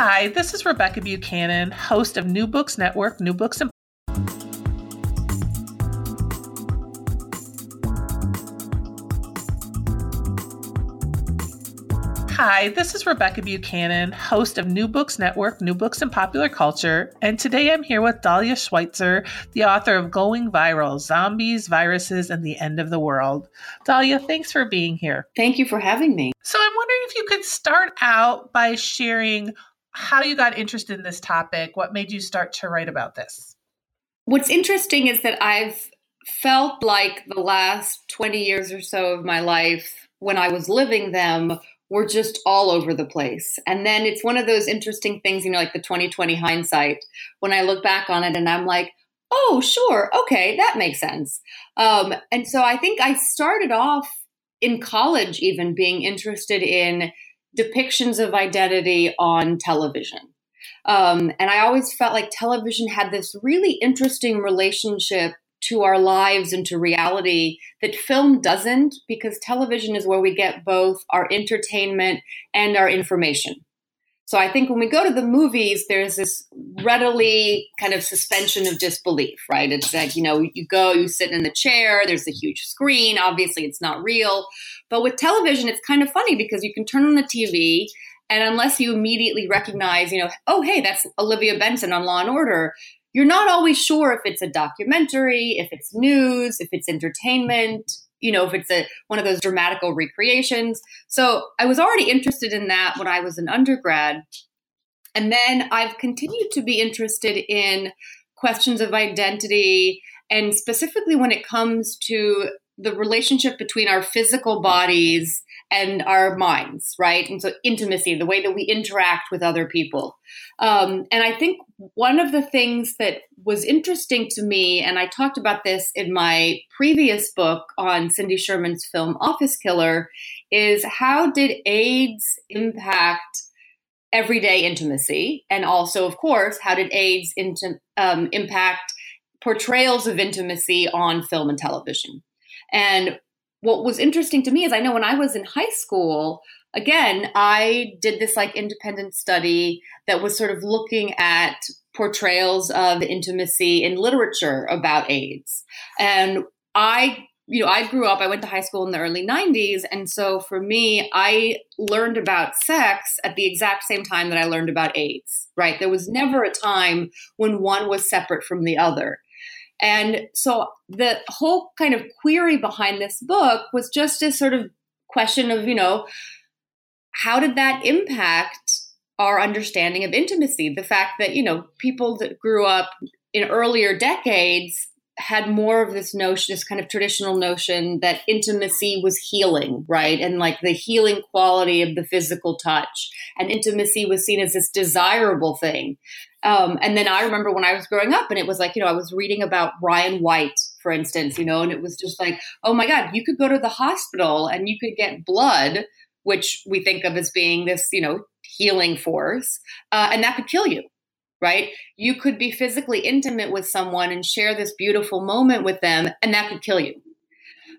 Hi, this is Rebecca Buchanan, host of New Books Network, New Books and Hi, this is Rebecca Buchanan, host of New Books Network, New Books and Popular Culture, and today I'm here with Dahlia Schweitzer, the author of Going Viral Zombies, Viruses, and the End of the World. Dahlia, thanks for being here. Thank you for having me. So I'm wondering if you could start out by sharing how you got interested in this topic. What made you start to write about this? What's interesting is that I've felt like the last 20 years or so of my life, when I was living them, were just all over the place. And then it's one of those interesting things, you know, like the 2020 hindsight, when I look back on it and I'm like, oh, sure, okay, that makes sense. Um, and so I think I started off in college, even being interested in depictions of identity on television. Um, and I always felt like television had this really interesting relationship to our lives and to reality that film doesn't, because television is where we get both our entertainment and our information. So I think when we go to the movies, there's this readily kind of suspension of disbelief, right? It's like, you know, you go, you sit in the chair, there's a huge screen. Obviously, it's not real. But with television, it's kind of funny because you can turn on the TV and unless you immediately recognize, you know, oh, hey, that's Olivia Benson on Law and Order, you're not always sure if it's a documentary, if it's news, if it's entertainment you know, if it's a one of those dramatical recreations. So I was already interested in that when I was an undergrad. And then I've continued to be interested in questions of identity and specifically when it comes to the relationship between our physical bodies and our minds, right? And so intimacy, the way that we interact with other people. Um, and I think one of the things that was interesting to me, and I talked about this in my previous book on Cindy Sherman's film Office Killer, is how did AIDS impact everyday intimacy? And also, of course, how did AIDS um, impact portrayals of intimacy on film and television? And what was interesting to me is I know when I was in high school, again, I did this like independent study that was sort of looking at portrayals of intimacy in literature about AIDS. And I, you know, I grew up, I went to high school in the early 90s. And so for me, I learned about sex at the exact same time that I learned about AIDS, right? There was never a time when one was separate from the other. And so the whole kind of query behind this book was just a sort of question of, you know, how did that impact our understanding of intimacy? The fact that, you know, people that grew up in earlier decades had more of this notion, this kind of traditional notion that intimacy was healing, right? And like the healing quality of the physical touch. And intimacy was seen as this desirable thing. Um, and then I remember when I was growing up, and it was like, you know, I was reading about Ryan White, for instance, you know, and it was just like, oh my God, you could go to the hospital and you could get blood, which we think of as being this, you know, healing force, uh, and that could kill you right? You could be physically intimate with someone and share this beautiful moment with them, and that could kill you.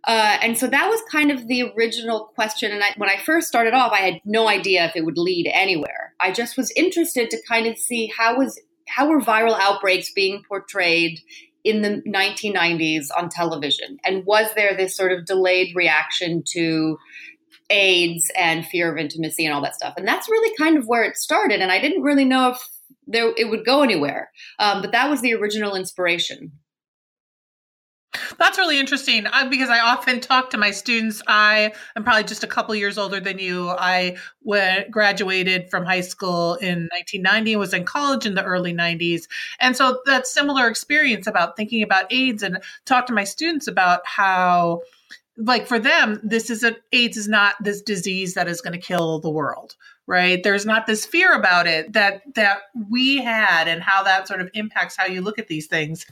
Uh, and so that was kind of the original question. And I, when I first started off, I had no idea if it would lead anywhere. I just was interested to kind of see how was how were viral outbreaks being portrayed in the 1990s on television, and was there this sort of delayed reaction to AIDS and fear of intimacy and all that stuff? And that's really kind of where it started. And I didn't really know if there it would go anywhere. Um, but that was the original inspiration. That's really interesting uh, because I often talk to my students. I am probably just a couple years older than you. I graduated from high school in 1990 was in college in the early 90s. And so that similar experience about thinking about AIDS and talk to my students about how like for them, this is a AIDS is not this disease that is going to kill the world, right? There's not this fear about it that that we had and how that sort of impacts how you look at these things.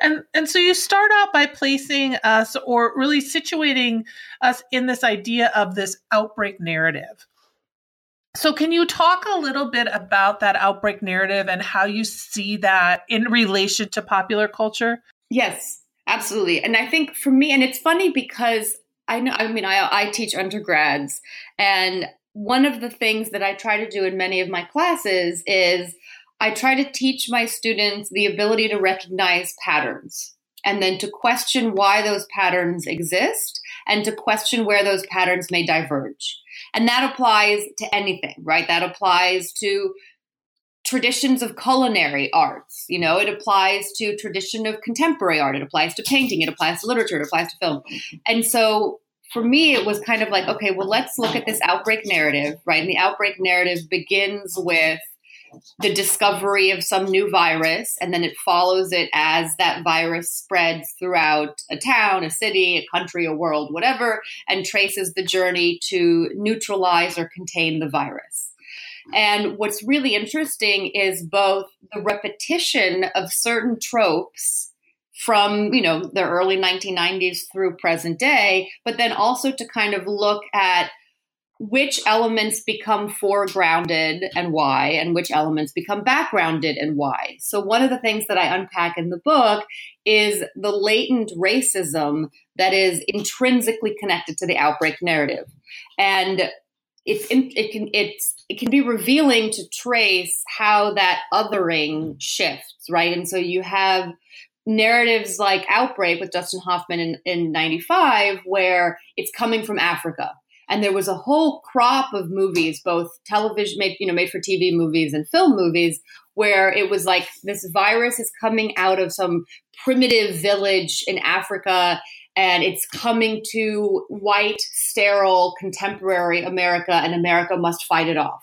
And and so you start out by placing us or really situating us in this idea of this outbreak narrative. So, can you talk a little bit about that outbreak narrative and how you see that in relation to popular culture? Yes, absolutely. And I think for me, and it's funny because I know, I mean, I, I teach undergrads, and one of the things that I try to do in many of my classes is I try to teach my students the ability to recognize patterns and then to question why those patterns exist and to question where those patterns may diverge. And that applies to anything, right? That applies to traditions of culinary arts. You know, it applies to tradition of contemporary art. It applies to painting. It applies to literature. It applies to film. And so for me, it was kind of like, okay, well, let's look at this outbreak narrative, right? And the outbreak narrative begins with the discovery of some new virus, and then it follows it as that virus spreads throughout a town, a city, a country, a world, whatever, and traces the journey to neutralize or contain the virus. And what's really interesting is both the repetition of certain tropes from you know the early 1990s through present day but then also to kind of look at which elements become foregrounded and why, and which elements become backgrounded and why. So, one of the things that I unpack in the book is the latent racism that is intrinsically connected to the outbreak narrative. And it's it can it's it can be revealing to trace how that othering shifts, right? And so you have narratives like Outbreak with Dustin Hoffman in, in 95, where it's coming from Africa and there was a whole crop of movies, both television made, you know, made for TV movies and film movies, where it was like this virus is coming out of some primitive village in Africa and it's coming to white, sterile, contemporary America, and America must fight it off.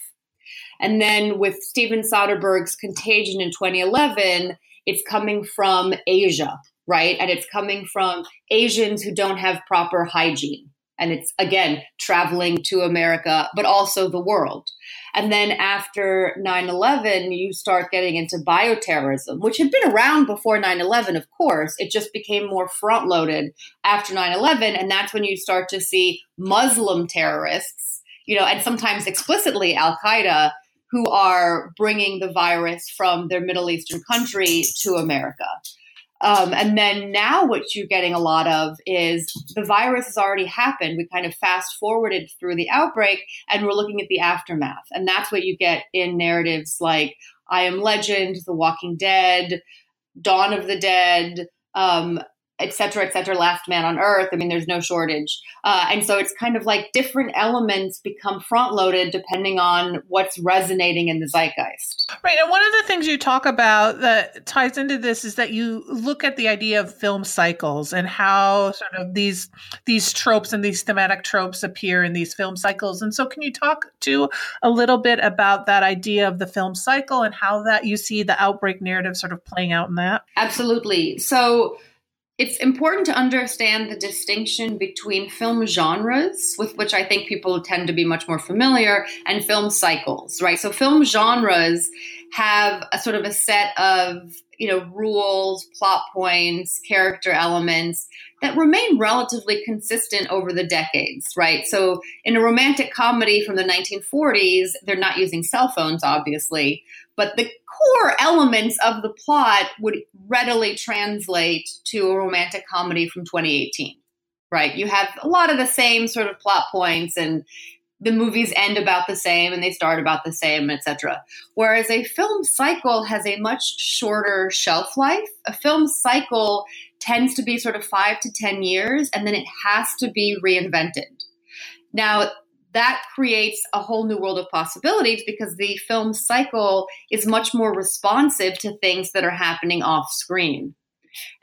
And then with Steven Soderbergh's Contagion in 2011, it's coming from Asia, right? And it's coming from Asians who don't have proper hygiene and it's again traveling to America, but also the world. And then after 9 11, you start getting into bioterrorism, which had been around before 9 11, of course. It just became more front loaded after 9 11. And that's when you start to see Muslim terrorists, you know, and sometimes explicitly Al Qaeda, who are bringing the virus from their Middle Eastern country to America. Um, and then now, what you're getting a lot of is the virus has already happened. We kind of fast forwarded through the outbreak and we're looking at the aftermath. And that's what you get in narratives like I Am Legend, The Walking Dead, Dawn of the Dead, um, et cetera, et cetera, last man on earth. I mean, there's no shortage. Uh, and so it's kind of like different elements become front loaded depending on what's resonating in the zeitgeist. Right. And one of the things you talk about that ties into this is that you look at the idea of film cycles and how sort of these these tropes and these thematic tropes appear in these film cycles. And so can you talk to a little bit about that idea of the film cycle and how that you see the outbreak narrative sort of playing out in that? Absolutely. So it's important to understand the distinction between film genres, with which I think people tend to be much more familiar, and film cycles, right? So film genres have a sort of a set of you know rules plot points character elements that remain relatively consistent over the decades right? So in a romantic comedy from the 1940s they're not using cell phones obviously but the core elements of the plot would readily translate to a romantic comedy from 2018 right? You have a lot of the same sort of plot points and the movies end about the same and they start about the same etc whereas a film cycle has a much shorter shelf life. A film cycle tends to be sort of 5 to 10 years and then it has to be reinvented now that creates a whole new world of possibilities because the film cycle is much more responsive to things that are happening off screen.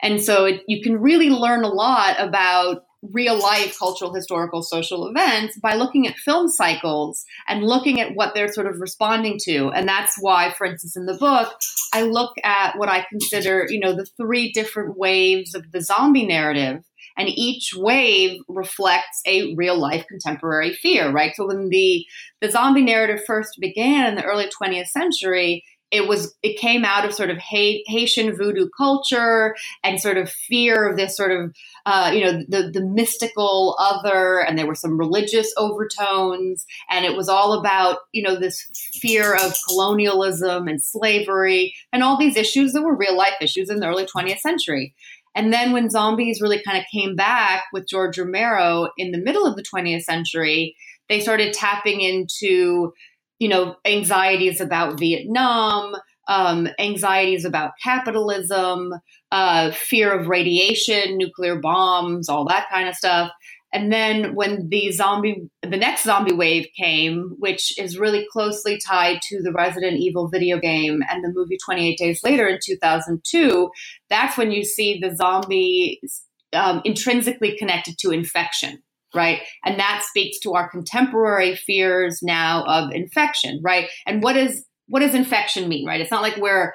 And so it, you can really learn a lot about real life cultural, historical, social events by looking at film cycles and looking at what they're sort of responding to. And that's why, for instance, in the book, I look at what I consider, you know, the three different waves of the zombie narrative and each wave reflects a real life contemporary fear, right? So when the the zombie narrative first began in the early 20th century, it was it came out of sort of Haitian voodoo culture and sort of fear of this sort of uh, you know the the mystical other, and there were some religious overtones, and it was all about you know this fear of colonialism and slavery and all these issues that were real life issues in the early 20th century. And then when zombies really kind of came back with George Romero in the middle of the 20th century, they started tapping into you know, anxieties about Vietnam, um, anxieties about capitalism, uh, fear of radiation, nuclear bombs, all that kind of stuff. And then when the zombie, the next zombie wave came, which is really closely tied to the Resident Evil video game and the movie 28 Days Later in 2002, that's when you see the zombies um, intrinsically connected to infection right? And that speaks to our contemporary fears now of infection, right? And what is what does infection mean, right? It's not like we're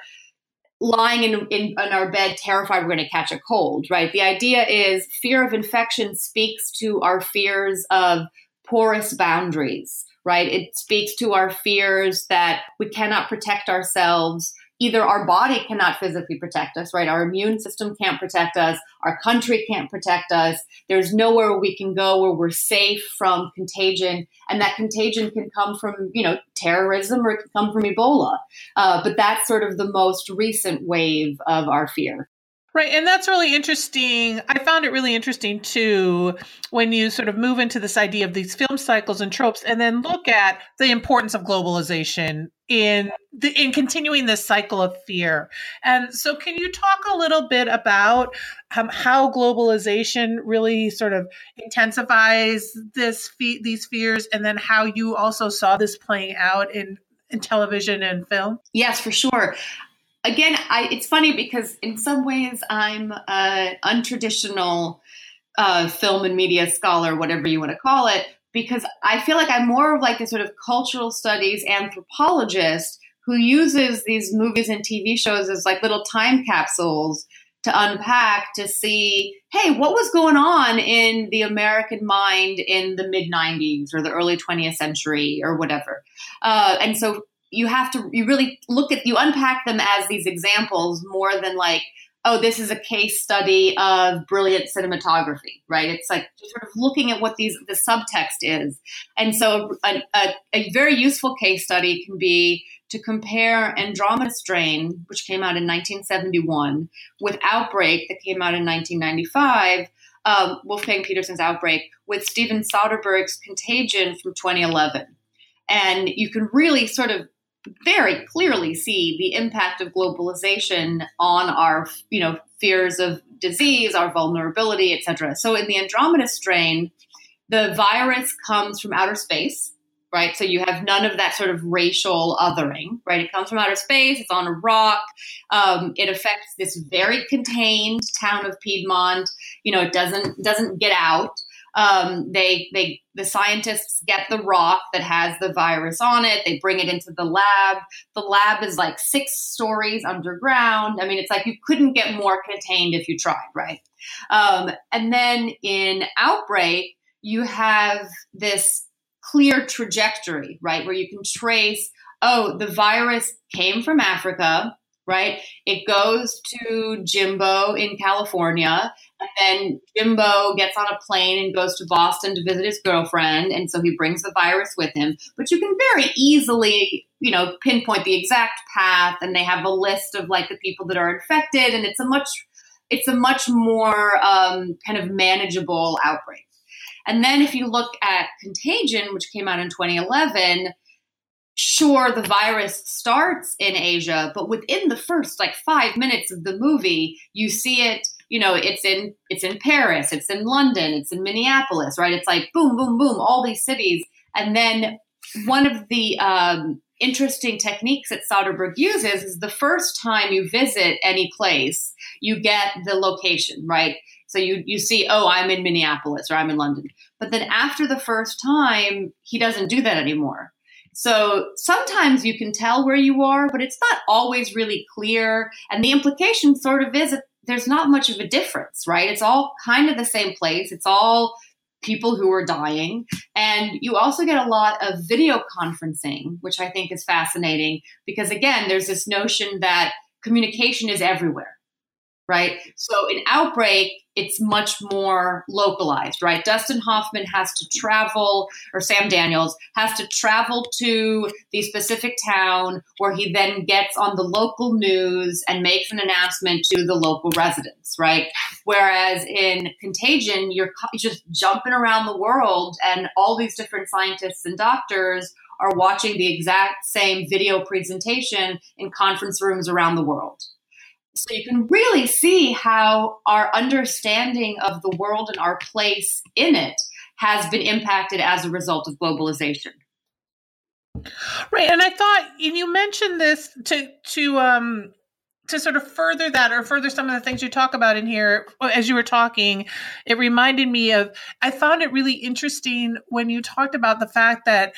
lying in, in, in our bed terrified we're going to catch a cold, right? The idea is fear of infection speaks to our fears of porous boundaries, right? It speaks to our fears that we cannot protect ourselves either our body cannot physically protect us, right? Our immune system can't protect us. Our country can't protect us. There's nowhere we can go where we're safe from contagion. And that contagion can come from, you know, terrorism or it can come from Ebola. Uh, but that's sort of the most recent wave of our fear. Right. And that's really interesting. I found it really interesting too when you sort of move into this idea of these film cycles and tropes and then look at the importance of globalization in the, in continuing this cycle of fear. And so can you talk a little bit about um, how globalization really sort of intensifies this fe- these fears and then how you also saw this playing out in in television and film? Yes, for sure again, I, it's funny because in some ways I'm an untraditional uh, film and media scholar, whatever you want to call it, because I feel like I'm more of like a sort of cultural studies anthropologist who uses these movies and TV shows as like little time capsules to unpack to see, hey, what was going on in the American mind in the mid 90s or the early 20th century or whatever. Uh, and so you have to you really look at you unpack them as these examples more than like oh this is a case study of brilliant cinematography right it's like sort of looking at what these the subtext is and so a, a, a very useful case study can be to compare Andromeda Strain, which came out in 1971, with Outbreak that came out in 1995, um, Wolfgang Petersen's Outbreak, with Steven Soderbergh's Contagion from 2011. And you can really sort of very clearly see the impact of globalization on our, you know, fears of disease, our vulnerability, etc. So in the Andromeda strain, the virus comes from outer space, right? So you have none of that sort of racial othering, right? It comes from outer space. It's on a rock. Um, it affects this very contained town of Piedmont. You know, it doesn't doesn't get out. Um, they they the scientists get the rock that has the virus on it. They bring it into the lab. The lab is like six stories underground. I mean, it's like you couldn't get more contained if you tried, right? Um, and then in outbreak, you have this clear trajectory, right, where you can trace. Oh, the virus came from Africa right? It goes to Jimbo in California, and then Jimbo gets on a plane and goes to Boston to visit his girlfriend, and so he brings the virus with him. But you can very easily, you know, pinpoint the exact path, and they have a list of like the people that are infected, and it's a much it's a much more um, kind of manageable outbreak. And then if you look at Contagion, which came out in 2011 sure the virus starts in Asia, but within the first like five minutes of the movie, you see it. You know, it's in it's in Paris, it's in London, it's in Minneapolis, right? It's like boom, boom, boom, all these cities, and then one of the um, interesting techniques that Soderbergh uses is the first time you visit any place, you get the location, right? So you you see, oh, I'm in Minneapolis or I'm in London. But then after the first time, he doesn't do that anymore. So sometimes you can tell where you are, but it's not always really clear. And the implication sort of is that there's not much of a difference, right? It's all kind of the same place. It's all people who are dying. And you also get a lot of video conferencing, which I think is fascinating because, again, there's this notion that communication is everywhere, right? So in Outbreak, it's much more localized, right? Dustin Hoffman has to travel, or Sam Daniels has to travel to the specific town where he then gets on the local news and makes an announcement to the local residents, right? Whereas in Contagion, you're just jumping around the world and all these different scientists and doctors are watching the exact same video presentation in conference rooms around the world. So you can really see how our understanding of the world and our place in it has been impacted as a result of globalization. Right, and I thought and you mentioned this to to um to sort of further that or further some of the things you talk about in here as you were talking it reminded me of i found it really interesting when you talked about the fact that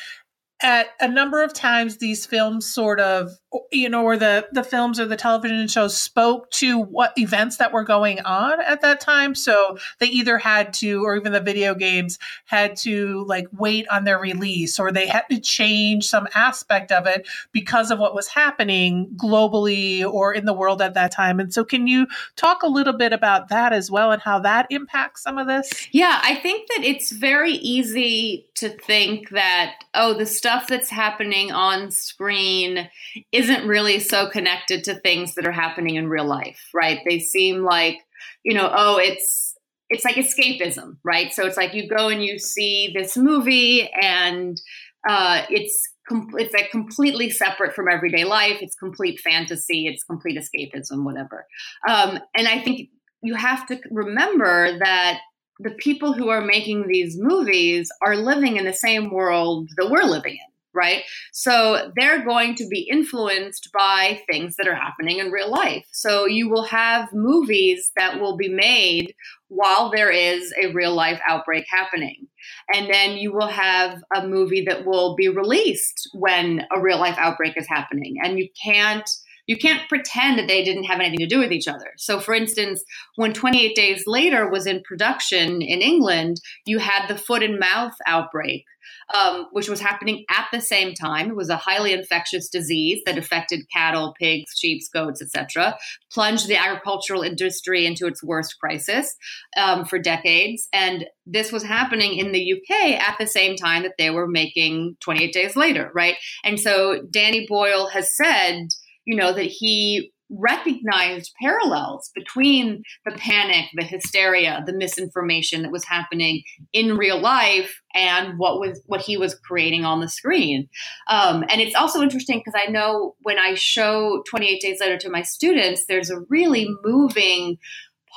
at a number of times these films sort of you know or the the films or the television shows spoke to what events that were going on at that time. So they either had to or even the video games had to like wait on their release or they had to change some aspect of it because of what was happening globally or in the world at that time. And so can you talk a little bit about that as well and how that impacts some of this? Yeah i think that it's very easy to think that oh the stuff that's happening on screen isn't really so connected to things that are happening in real life right? They seem like you know oh it's it's like escapism right? So it's like you go and you see this movie and uh, it's it's like completely separate from everyday life. It's complete fantasy. It's complete escapism whatever. Um, and i think you have to remember that the people who are making these movies are living in the same world that we're living in right? So they're going to be influenced by things that are happening in real life. So you will have movies that will be made while there is a real life outbreak happening. And then you will have a movie that will be released when a real life outbreak is happening. And you can't you can't pretend that they didn't have anything to do with each other. So, for instance, when 28 Days Later was in production in England, you had the foot and mouth outbreak, um, which was happening at the same time. It was a highly infectious disease that affected cattle, pigs, sheep, goats, etc. Plunged the agricultural industry into its worst crisis um, for decades, and this was happening in the UK at the same time that they were making 28 Days Later, right? And so Danny Boyle has said you know, that he recognized parallels between the panic, the hysteria, the misinformation that was happening in real life and what was what he was creating on the screen. Um, and it's also interesting because I know when I show 28 Days Later to my students, there's a really moving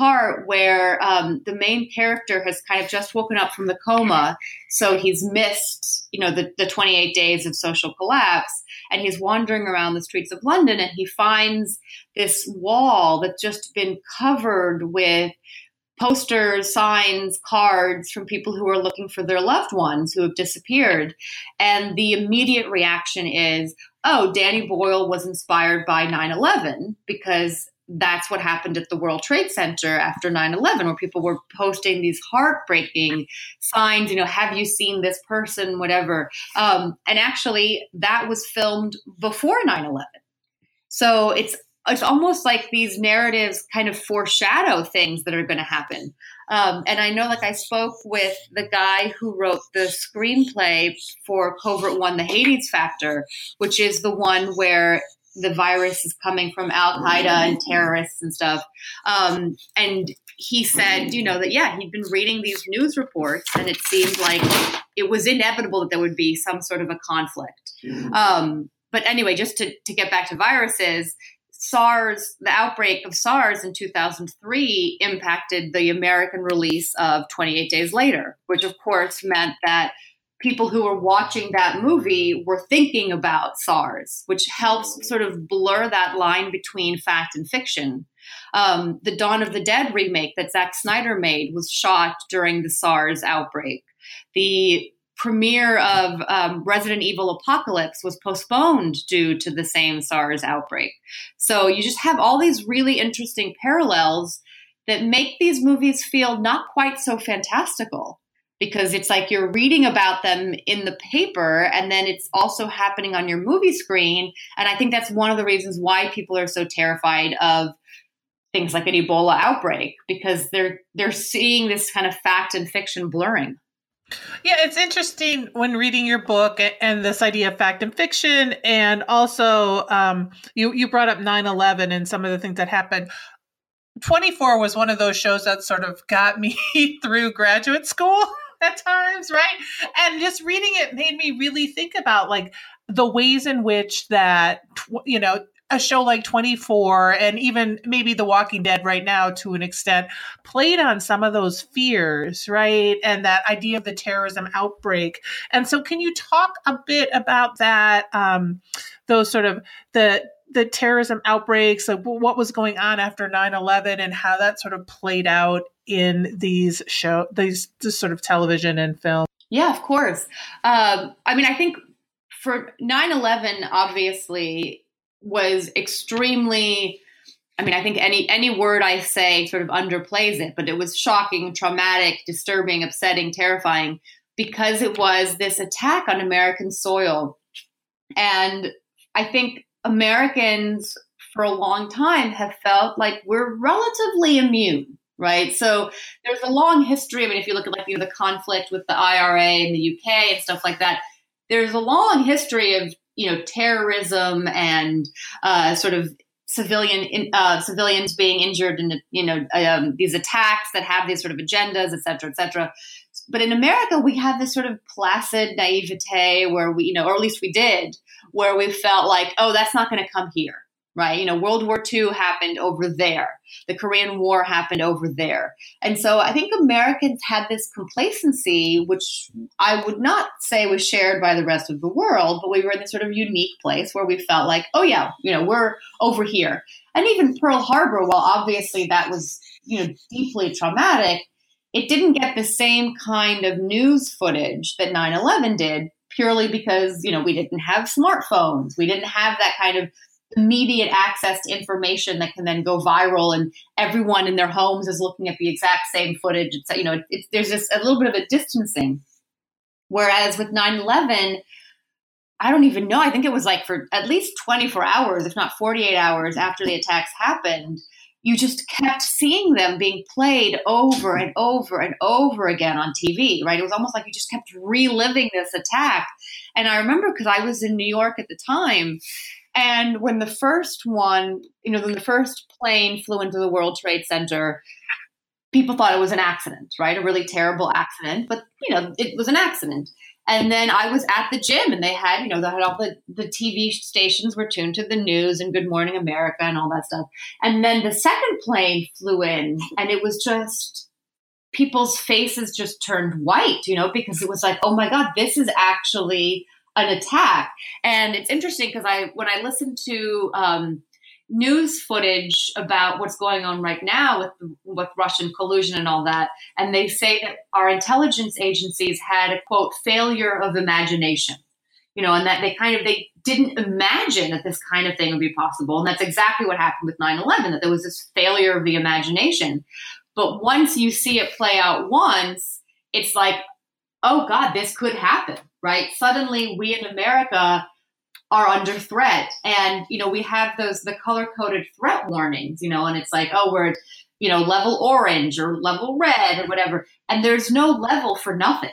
part where um, the main character has kind of just woken up from the coma, so he's missed, you know, the, the 28 days of social collapse, and he's wandering around the streets of London, and he finds this wall that's just been covered with posters, signs, cards from people who are looking for their loved ones who have disappeared. And the immediate reaction is, oh, Danny Boyle was inspired by 9 11 because that's what happened at the World Trade Center after 9 11, where people were posting these heartbreaking signs, you know, have you seen this person, whatever. Um, and actually, that was filmed before 9 11. So it's it's almost like these narratives kind of foreshadow things that are going to happen. Um, and I know, like, I spoke with the guy who wrote the screenplay for Covert One, The Hades Factor, which is the one where the virus is coming from Al Qaeda and terrorists and stuff. Um, and he said, you know, that yeah, he'd been reading these news reports, and it seemed like it was inevitable that there would be some sort of a conflict. Um, but anyway, just to, to get back to viruses, SARS, the outbreak of SARS in 2003 impacted the American release of 28 Days Later, which of course meant that people who were watching that movie were thinking about SARS, which helps sort of blur that line between fact and fiction. Um, the Dawn of the Dead remake that Zack Snyder made was shot during the SARS outbreak. The premiere of um, Resident Evil Apocalypse was postponed due to the same SARS outbreak. So you just have all these really interesting parallels that make these movies feel not quite so fantastical because it's like you're reading about them in the paper and then it's also happening on your movie screen. And I think that's one of the reasons why people are so terrified of things like an Ebola outbreak because they're they're seeing this kind of fact and fiction blurring. Yeah, it's interesting when reading your book and this idea of fact and fiction, and also um, you you brought up 9-11 and some of the things that happened. 24 was one of those shows that sort of got me through graduate school at times, right? And just reading it made me really think about like the ways in which that you know a show like 24 and even maybe The Walking Dead right now to an extent played on some of those fears, right? And that idea of the terrorism outbreak. And so, can you talk a bit about that? Um, those sort of the the terrorism outbreaks, like what was going on after 9-11 and how that sort of played out in these show these this sort of television and film. Yeah, of course. Um, I mean, I think for 9-11, obviously, was extremely I mean, I think any any word I say sort of underplays it, but it was shocking, traumatic, disturbing, upsetting, terrifying because it was this attack on American soil. And I think Americans for a long time have felt like we're relatively immune, right? So there's a long history. I mean, if you look at like you know, the conflict with the IRA in the UK and stuff like that, there's a long history of you know terrorism and uh, sort of civilian uh, civilians being injured in you know um, these attacks that have these sort of agendas, et cetera, et cetera. But in America, we have this sort of placid naivete where we, you know, or at least we did, where we felt like, oh, that's not going to come here right? You know, World War II happened over there. The Korean War happened over there. And so I think Americans had this complacency, which I would not say was shared by the rest of the world, but we were in this sort of unique place where we felt like, oh, yeah, you know, we're over here. And even Pearl Harbor, while obviously that was, you know, deeply traumatic, it didn't get the same kind of news footage that 9 11 did purely because you know we didn't have smartphones we didn't have that kind of immediate access to information that can then go viral and everyone in their homes is looking at the exact same footage it's you know it's, there's just a little bit of a distancing whereas with 9-11 i don't even know i think it was like for at least 24 hours if not 48 hours after the attacks happened you just kept seeing them being played over and over and over again on TV, right? It was almost like you just kept reliving this attack. And I remember because I was in New York at the time, and when the first one, you know, when the first plane flew into the World Trade Center, people thought it was an accident, right? A really terrible accident, but you know, it was an accident. And then I was at the gym and they had, you know, they had all the, the TV stations were tuned to the news and Good Morning America and all that stuff. And then the second plane flew in and it was just people's faces just turned white, you know, because it was like, oh my God, this is actually an attack. And it's interesting because I when I listen to um, news footage about what's going on right now with with Russian collusion and all that, and they say that our intelligence agencies had a quote failure of imagination. You know, and that they kind of they didn't imagine that this kind of thing would be possible. And that's exactly what happened with 9-11, that there was this failure of the imagination. But once you see it play out once, it's like, oh God, this could happen right? Suddenly we in America are under threat. And, you know, we have those, the color coded threat warnings, you know, and it's like, oh, we're, you know, level orange or level red or whatever. And there's no level for nothing,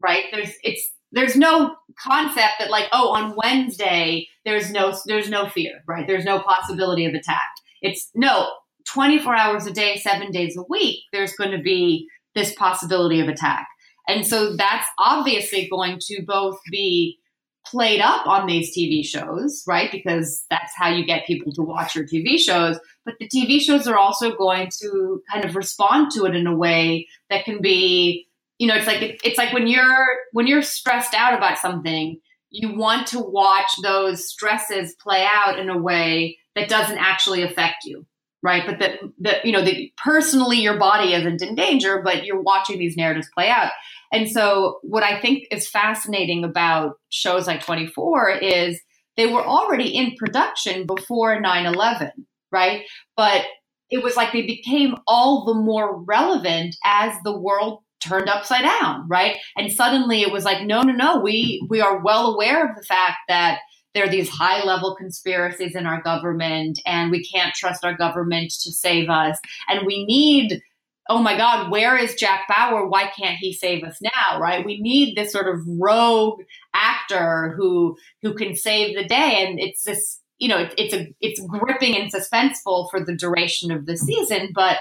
right? There's, it's, there's no concept that like, oh, on Wednesday, there's no, there's no fear, right? There's no possibility of attack. It's no 24 hours a day, seven days a week, there's going to be this possibility of attack. And so that's obviously going to both be played up on these TV shows, right? Because that's how you get people to watch your TV shows. But the TV shows are also going to kind of respond to it in a way that can be, you know, it's like it's like when you're when you're stressed out about something, you want to watch those stresses play out in a way that doesn't actually affect you right but that that you know that personally your body isn't in danger but you're watching these narratives play out And so, what I think is fascinating about shows like 24 is they were already in production before 9 11, right? But it was like they became all the more relevant as the world turned upside down, right? And suddenly it was like, no, no, no, we we are well aware of the fact that there are these high level conspiracies in our government and we can't trust our government to save us. And we need oh my God, where is Jack Bauer? Why can't he save us now? Right? We need this sort of rogue actor who who can save the day, and it's this. You know, it, it's a it's gripping and suspenseful for the duration of the season, but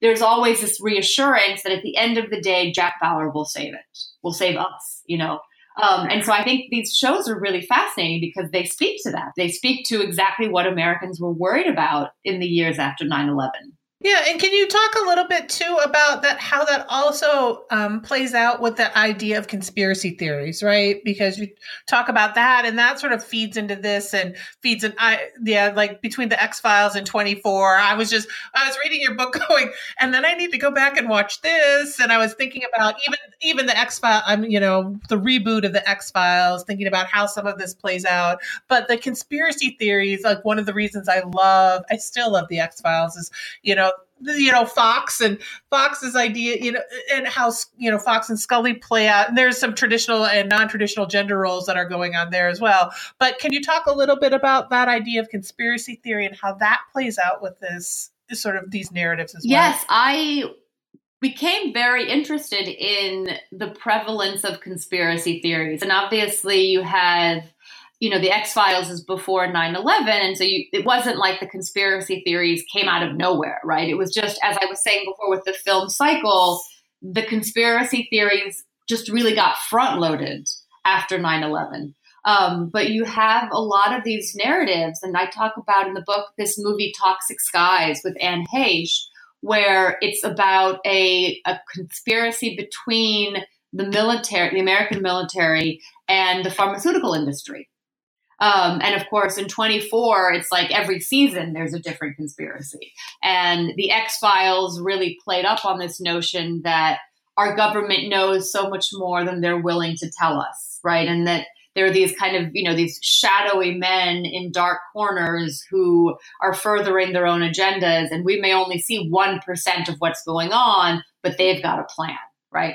there's always this reassurance that at the end of the day, Jack Bauer will save it, will save us. You know, um, and so I think these shows are really fascinating because they speak to that. They speak to exactly what Americans were worried about in the years after 9 11. Yeah, and can you talk a little bit too about that? How that also um, plays out with the idea of conspiracy theories, right? Because you talk about that, and that sort of feeds into this, and feeds in. I yeah, like between the X Files and Twenty Four. I was just I was reading your book, going, and then I need to go back and watch this, and I was thinking about even even the X File. I'm you know the reboot of the X Files, thinking about how some of this plays out. But the conspiracy theories, like one of the reasons I love, I still love the X Files, is you know you know Fox and Fox's idea, you know, and how you know Fox and Scully play out. And there's some traditional and non-traditional gender roles that are going on there as well. But can you talk a little bit about that idea of conspiracy theory and how that plays out with this sort of these narratives as well? Yes, I became very interested in the prevalence of conspiracy theories, and obviously you have you know, the X Files is before 9 11. And so you, it wasn't like the conspiracy theories came out of nowhere, right? It was just, as I was saying before with the film cycle, the conspiracy theories just really got front loaded after 9 11. Um, but you have a lot of these narratives, and I talk about in the book this movie Toxic Skies with Anne Heche, where it's about a, a conspiracy between the military, the American military, and the pharmaceutical industry. Um, and of course, in 24, it's like every season there's a different conspiracy. And the X Files really played up on this notion that our government knows so much more than they're willing to tell us, right? And that there are these kind of, you know, these shadowy men in dark corners who are furthering their own agendas. And we may only see 1% of what's going on, but they've got a plan, right?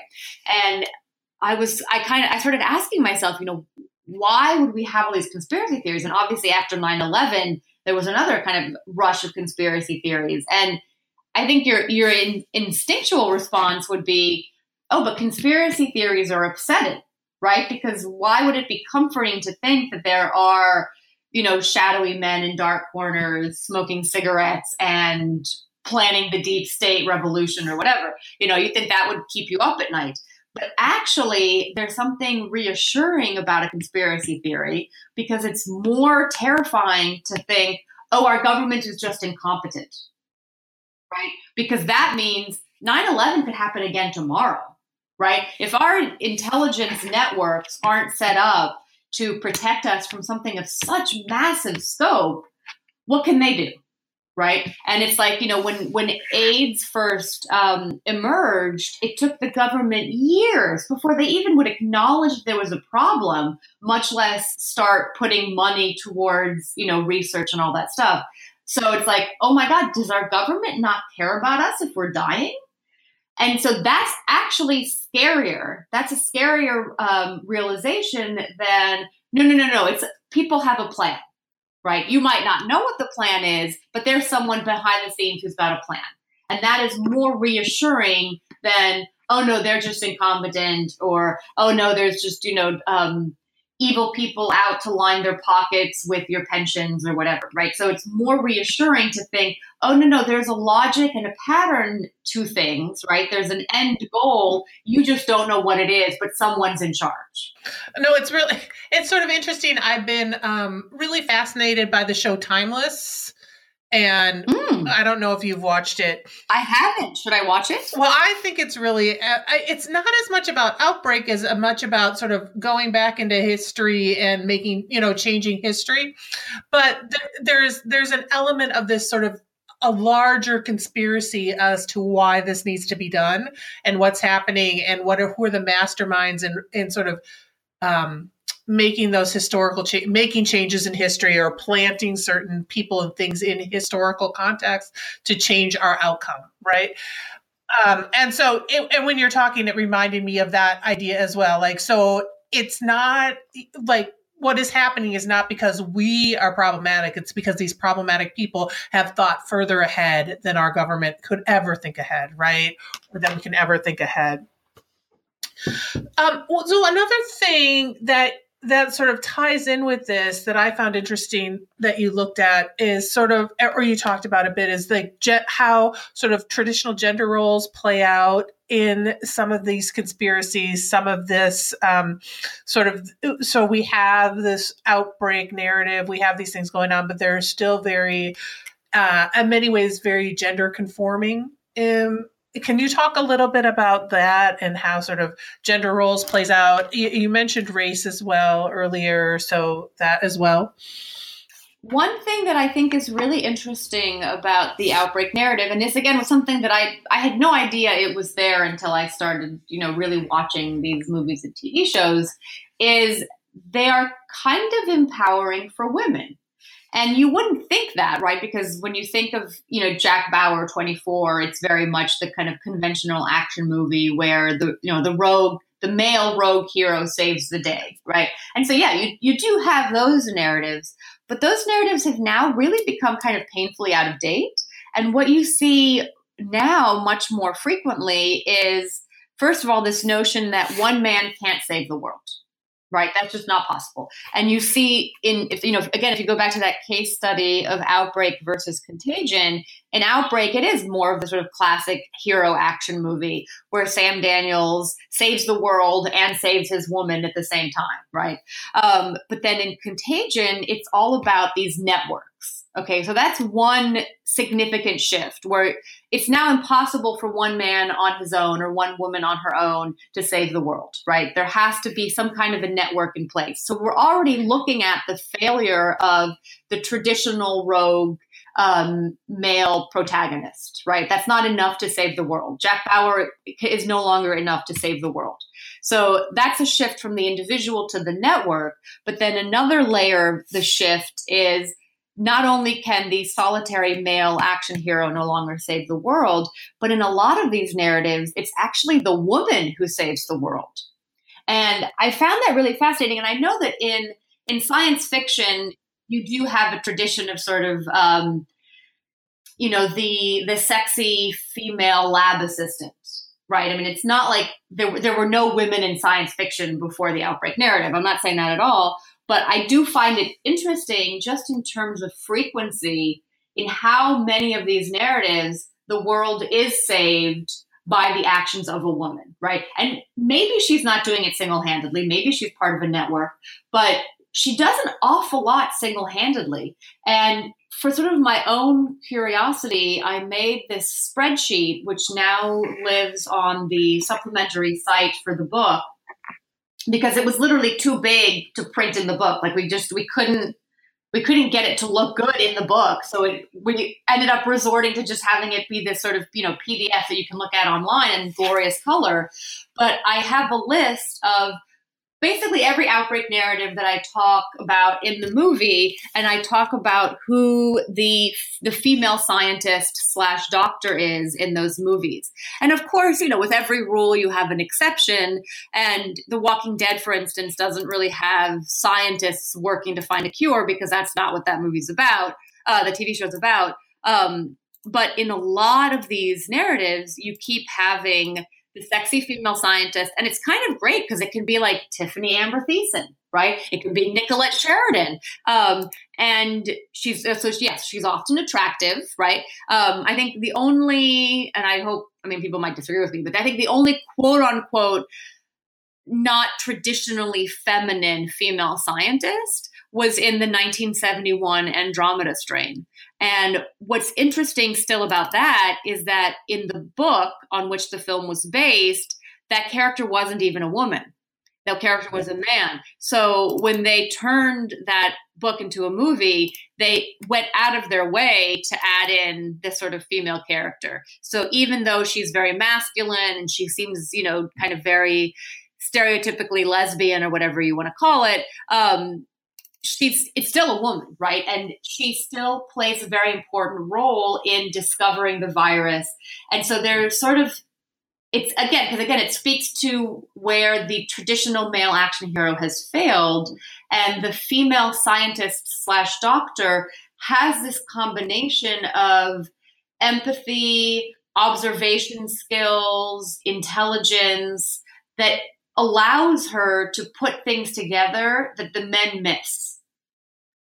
And I was, I kind of, I started asking myself, you know, why would we have all these conspiracy theories? And obviously, after 9 11, there was another kind of rush of conspiracy theories. And I think your, your in, instinctual response would be, oh, but conspiracy theories are upsetting, right? Because why would it be comforting to think that there are, you know, shadowy men in dark corners smoking cigarettes and planning the deep state revolution or whatever? You know, you think that would keep you up at night. But actually, there's something reassuring about a conspiracy theory because it's more terrifying to think, oh, our government is just incompetent, right? Because that means 9 11 could happen again tomorrow, right? If our intelligence networks aren't set up to protect us from something of such massive scope, what can they do? Right? And it's like you know when when AIDS first um, emerged, it took the government years before they even would acknowledge there was a problem, much less start putting money towards you know research and all that stuff. So it's like, oh my God, does our government not care about us if we're dying? And so that's actually scarier. That's a scarier um, realization than no, no, no, no. It's people have a plan right? You might not know what the plan is, but there's someone behind the scenes who's got a plan. And that is more reassuring than, oh no, they're just incompetent, or oh no, there's just, you know, um, evil people out to line their pockets with your pensions or whatever, right? So it's more reassuring to think, oh, no, no, there's a logic and a pattern to things, right? There's an end goal. You just don't know what it is, but someone's in charge. No, it's really, it's sort of interesting. I've been um, really fascinated by the show Timeless and mm. I don't know if you've watched it. I haven't. Should I watch it? Well, I think it's really uh, it's not as much about outbreak as much about sort of going back into history and making, you know, changing history. But th- there's there's an element of this sort of a larger conspiracy as to why this needs to be done and what's happening and what are who are the masterminds and and sort of um, making those historical cha- making changes in history or planting certain people and things in historical context to change our outcome right? Um, and so it, and when you're talking it reminded me of that idea as well. Like so it's not like what is happening is not because we are problematic. It's because these problematic people have thought further ahead than our government could ever think ahead right? Or than we can ever think ahead. Um, so another thing that that sort of ties in with this that I found interesting that you looked at is sort of, or you talked about a bit, is like how sort of traditional gender roles play out in some of these conspiracies, some of this um, sort of. So we have this outbreak narrative, we have these things going on, but they're still very, uh, in many ways, very gender conforming. In, can you talk a little bit about that and how sort of gender roles plays out? You, you mentioned race as well earlier, so that as well. One thing that I think is really interesting about the outbreak narrative, and this again was something that I I had no idea it was there until I started, you know, really watching these movies and TV shows, is they are kind of empowering for women. And you wouldn't think that, right? Because when you think of, you know, Jack Bauer 24, it's very much the kind of conventional action movie where the, you know, the rogue, the male rogue hero saves the day, right? And so, yeah, you, you do have those narratives, but those narratives have now really become kind of painfully out of date. And what you see now much more frequently is, first of all, this notion that one man can't save the world, right? That's just not possible. And you see in if you know again if you go back to that case study of outbreak versus contagion in outbreak it is more of the sort of classic hero action movie where sam daniels saves the world and saves his woman at the same time right? Um, but then in contagion it's all about these networks Okay, so that's one significant shift where it's now impossible for one man on his own or one woman on her own to save the world, right? There has to be some kind of a network in place. So we're already looking at the failure of the traditional rogue um, male protagonist, right? That's not enough to save the world. Jack Bauer is no longer enough to save the world. So that's a shift from the individual to the network. But then another layer of the shift is not only can the solitary male action hero no longer save the world, but in a lot of these narratives, it's actually the woman who saves the world. And I found that really fascinating. And I know that in in science fiction, you do have a tradition of sort of um, you know the the sexy female lab assistant right i mean it's not like there, there were no women in science fiction before the outbreak narrative i'm not saying that at all but I do find it interesting just in terms of frequency in how many of these narratives the world is saved by the actions of a woman, right? And maybe she's not doing it single handedly, maybe she's part of a network, but she does an awful lot single handedly. And for sort of my own curiosity, I made this spreadsheet, which now lives on the supplementary site for the book because it was literally too big to print in the book. Like we just we couldn't we couldn't get it to look good in the book. So it, we ended up resorting to just having it be this sort of you know PDF that you can look at online in glorious color. But I have a list of basically every outbreak narrative that I talk about in the movie, and I talk about who the the female scientist slash doctor is in those movies. And of course, you know, with every rule you have an exception. And The Walking Dead, for instance, doesn't really have scientists working to find a cure because that's not what that movie's about. Uh, the TV show's about. Um, but in a lot of these narratives, you keep having the sexy female scientist. And it's kind of great because it can be like Tiffani Amber Thiessen, right? It can be Nicolette Sheridan. Um, and she's, uh, so yes, she's often attractive, right? Um, I think the only, and I hope, I mean, people might disagree with me, but I think the only quote unquote not traditionally feminine female scientist was in the 1971 Andromeda strain. And what's interesting still about that is that in the book on which the film was based, that character wasn't even a woman. That character was a man. So when they turned that book into a movie, they went out of their way to add in this sort of female character. So even though she's very masculine and she seems, you know, kind of very stereotypically lesbian or whatever you want to call it, um, she's it's still a woman, right? And she still plays a very important role in discovering the virus. And so there's sort of it's again because again it speaks to where the traditional male action hero has failed and the female scientist slash doctor has this combination of empathy observation skills intelligence that allows her to put things together that the men miss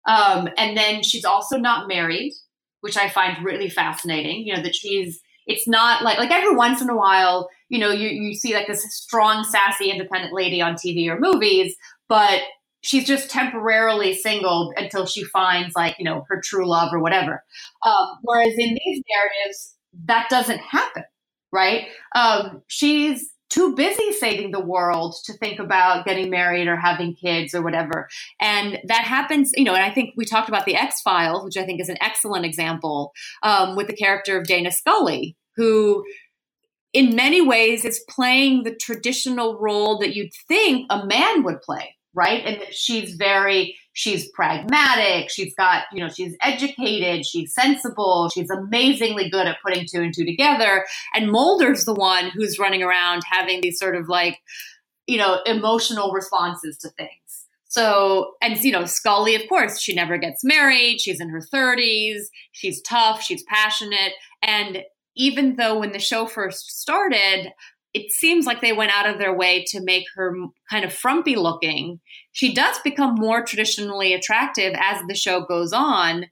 um, and then she's also not married which i find really fascinating you know that she's it's not like like every once in a while, you know, you, you see like this strong, sassy, independent lady on TV or movies, but she's just temporarily single until she finds like, you know, her true love or whatever. Um, whereas in these narratives, that doesn't happen, right? Um, she's too busy saving the world to think about getting married or having kids or whatever. And that happens, you know, and I think we talked about the X Files, which I think is an excellent example um, with the character of Dana Scully, who in many ways is playing the traditional role that you'd think a man would play right and she's very she's pragmatic. She's got you know she's educated. She's sensible. She's amazingly good at putting two and two together. And mulder's the one who's running around having these sort of like you know emotional responses to things. So and you know scully of course she never gets married. She's in her 30s she's tough. She's passionate. And even though when the show first started, it seems like they went out of their way to make her kind of frumpy looking. She does become more traditionally attractive as the show goes on,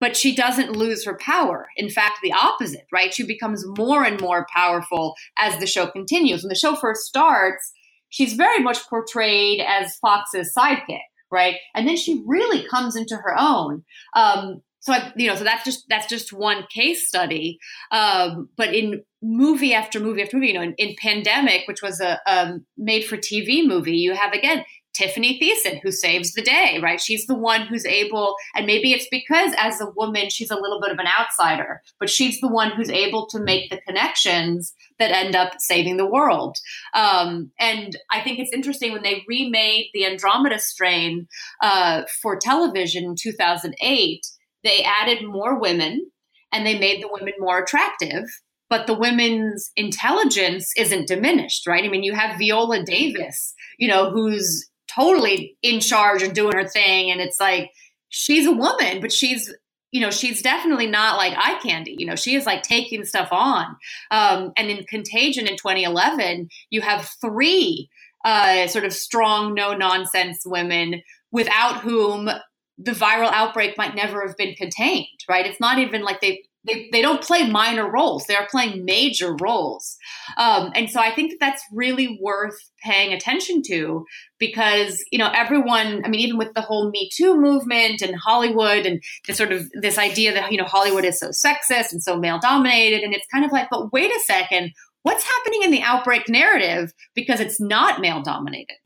but she doesn't lose her power. In fact, the opposite, right? She becomes more and more powerful as the show continues. When the show first starts, she's very much portrayed as Fox's sidekick, right? And then she really comes into her own. Um, so I, you know, so that's just that's just one case study. Um, but in movie after movie after movie, you know, in, in Pandemic, which was a, a made for TV movie, you have again Tiffani Thiessen who saves the day, right? She's the one who's able, and maybe it's because as a woman she's a little bit of an outsider, but she's the one who's able to make the connections that end up saving the world. Um, and I think it's interesting when they remade the Andromeda Strain uh, for television in 2008 they added more women and they made the women more attractive but the women's intelligence isn't diminished right? I mean you have viola davis you know who's totally in charge and doing her thing. And it's like she's a woman but she's you know she's definitely not like eye candy. You know she is like taking stuff on. Um, and in contagion in 2011 you have three uh, sort of strong no nonsense women without whom the viral outbreak might never have been contained, right? It's not even like they they, they don't play minor roles they are playing major roles um, and so i think that that's really worth paying attention to because you know everyone i mean even with the whole me too movement and hollywood and this sort of this idea that you know hollywood is so sexist and so male dominated and it's kind of like but wait a second what's happening in the outbreak narrative because it's not male dominated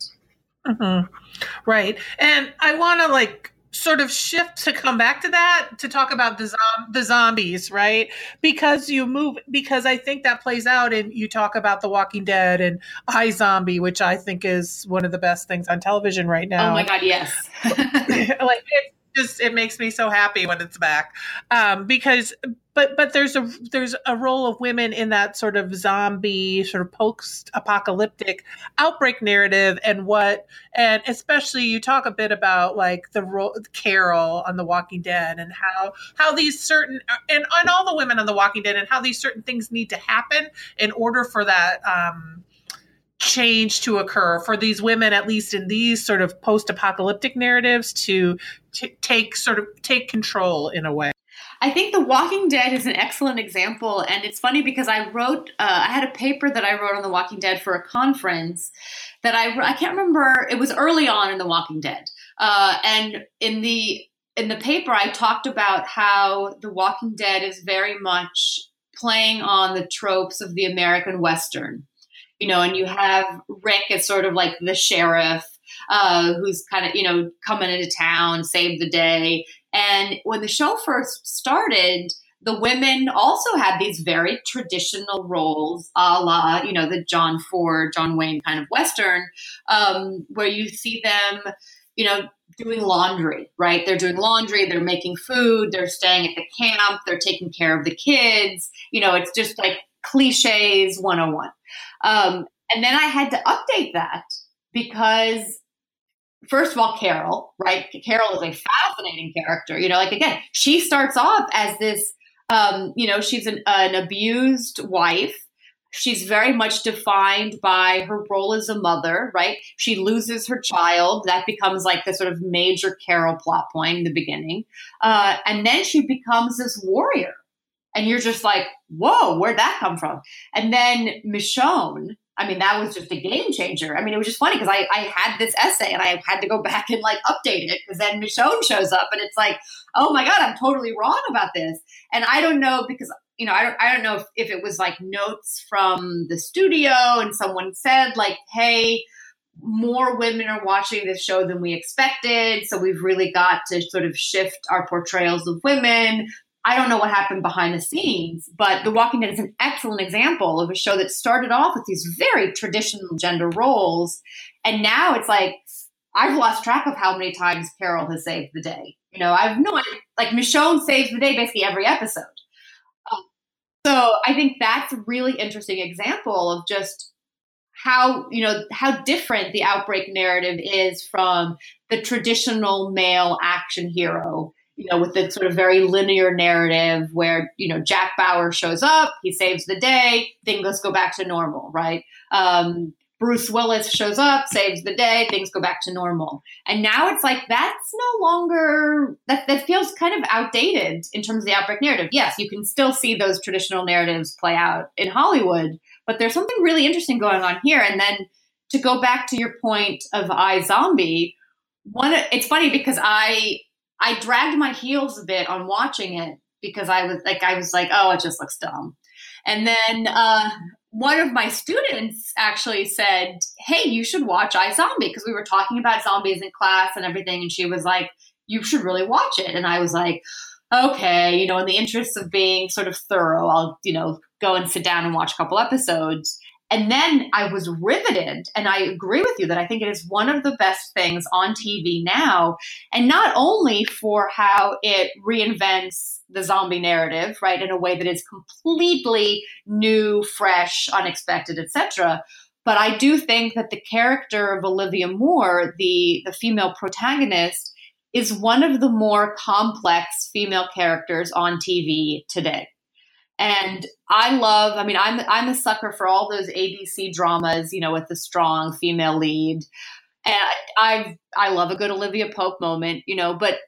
mm-hmm. right and i want to like sort of shift to come back to that to talk about the zom- the zombies, right? Because you move because I think that plays out and you talk about The Walking Dead and iZombie, which I think is one of the best things on television right now. Oh my god, yes. like it's just it makes me so happy when it's back. Um, because but but there's a there's a role of women in that sort of zombie sort of post apocalyptic outbreak narrative and what and especially you talk a bit about like the role Carol on The Walking Dead and how how these certain and on all the women on The Walking Dead and how these certain things need to happen in order for that um, change to occur for these women at least in these sort of post-apocalyptic narratives to t- take sort of take control in a way I think The Walking Dead is an excellent example, and it's funny because I wrote, uh, I had a paper that I wrote on The Walking Dead for a conference that I I can't remember. It was early on in The Walking Dead, uh, and in the in the paper I talked about how The Walking Dead is very much playing on the tropes of the American Western you know, and you have Rick as sort of like the sheriff uh, who's kind of, you know, coming into town, save the day. And when the show first started, the women also had these very traditional roles, a la, you know, the John Ford, John Wayne kind of Western, um, where you see them, you know, doing laundry, right? They're doing laundry, they're making food, they're staying at the camp, they're taking care of the kids. You know, it's just like cliches 101. Um, and then I had to update that because first of all, Carol, right? Carol is a fascinating character. You know, like again, she starts off as this, um, you know, she's an, an abused wife. She's very much defined by her role as a mother, right? She loses her child. That becomes like the sort of major Carol plot point in the beginning. Uh, and then she becomes this warrior. And you're just like, whoa, where'd that come from? And then Michonne, I mean, that was just a game changer. I mean, it was just funny because I, I had this essay and I had to go back and like update it because then Michonne shows up and it's like, oh my God, I'm totally wrong about this. And I don't know because, you know, I don't, I don't know if, if it was like notes from the studio and someone said like, hey, more women are watching this show than we expected. So we've really got to sort of shift our portrayals of women. I don't know what happened behind the scenes, but The Walking Dead is an excellent example of a show that started off with these very traditional gender roles. And now it's like, I've lost track of how many times Carol has saved the day. You know, I've no. Like, Michonne saves the day basically every episode. Um, so I think that's a really interesting example of just how you know how different the outbreak narrative is from the traditional male action hero you know, with the sort of very linear narrative where, you know, Jack Bauer shows up, he saves the day, things go back to normal, right? Um, Bruce Willis shows up, saves the day, things go back to normal. And now it's like that's no longer that that feels kind of outdated in terms of the outbreak narrative. Yes, you can still see those traditional narratives play out in Hollywood, but there's something really interesting going on here. And then to go back to your point of iZombie, one it's funny because I I dragged my heels a bit on watching it because I was like, I was like, oh, it just looks dumb. And then uh, one of my students actually said, hey, you should watch iZombie because we were talking about zombies in class and everything. And she was like, you should really watch it. And I was like, okay, you know, in the interest of being sort of thorough, I'll, you know, go and sit down and watch a couple episodes. And then I was riveted. And I agree with you that I think it is one of the best things on TV now. And not only for how it reinvents the zombie narrative, right, in a way that is completely new, fresh, unexpected, etc. But I do think that the character of Olivia Moore, the, the female protagonist, is one of the more complex female characters on TV today. And I love, I mean, I'm I'm a sucker for all those ABC dramas, you know, with the strong female lead. And I I love a good Olivia Pope moment, you know, but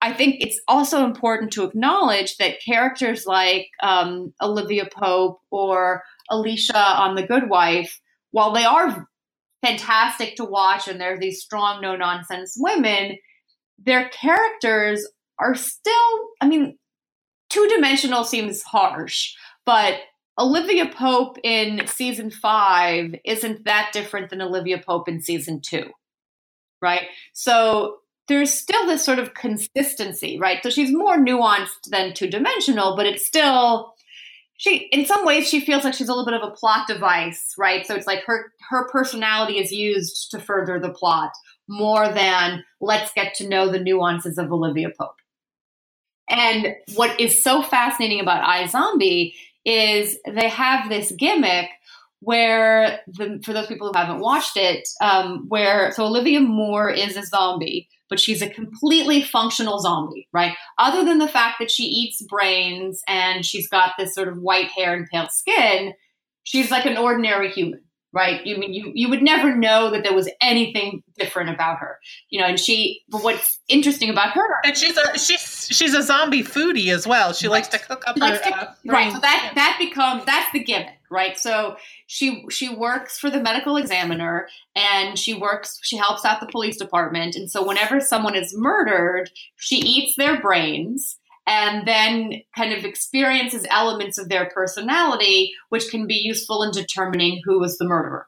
I think it's also important to acknowledge that characters like um, Olivia Pope or Alicia on The Good Wife, while they are fantastic to watch and they're these strong, no nonsense women, their characters are still, I mean, two dimensional seems harsh, but Olivia Pope in season five isn't that different than Olivia Pope in season two, right? So there's still this sort of consistency, right? So she's more nuanced than two dimensional, but it's still she in some ways she feels like she's a little bit of a plot device, right? So it's like her her personality is used to further the plot more than let's get to know the nuances of Olivia Pope. And what is so fascinating about iZombie is they have this gimmick where the, for those people who haven't watched it, um, where so Olivia Moore is a zombie, but she's a completely functional zombie, right? Other than the fact that she eats brains and she's got this sort of white hair and pale skin, she's like an ordinary human right? You mean you you would never know that there was anything different about her, you know. And she, but what's interesting about her, and she's a she's she's a zombie foodie as well. She right. likes to cook up her, to, uh, right. So that that becomes that's the gimmick, right? So she she works for the medical examiner and she works she helps out the police department, and so whenever someone is murdered, she eats their brains and then kind of experiences elements of their personality, which can be useful in determining who was the murderer.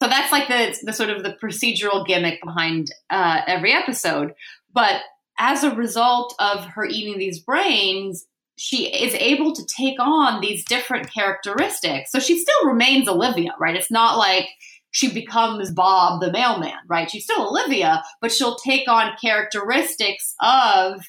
So that's like the, the sort of the procedural gimmick behind uh, every episode. But as a result of her eating these brains, she is able to take on these different characteristics. So she still remains Olivia, right? It's not like she becomes Bob the mailman, right? She's still Olivia, but she'll take on characteristics of,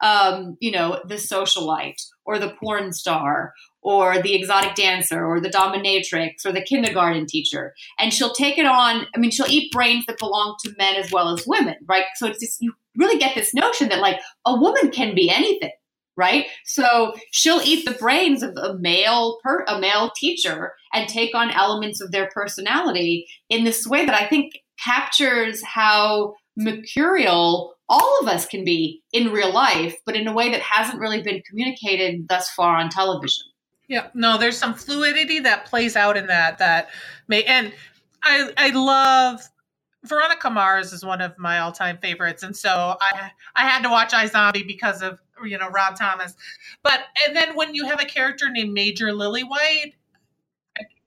um, you know, the socialite or the porn star or the exotic dancer or the dominatrix or the kindergarten teacher. And she'll take it on. I mean, she'll eat brains that belong to men as well as women, right? So it's just, you really get this notion that like a woman can be anything right? So she'll eat the brains of a male per, a male teacher and take on elements of their personality in this way that I think captures how mercurial all of us can be in real life, but in a way that hasn't really been communicated thus far on television. Yeah, no, there's some fluidity that plays out in that that may and I I love Veronica Mars is one of my all-time favorites, and so I I had to watch iZombie because of you know Rob Thomas. But and then when you have a character named Major Lilywhite, I,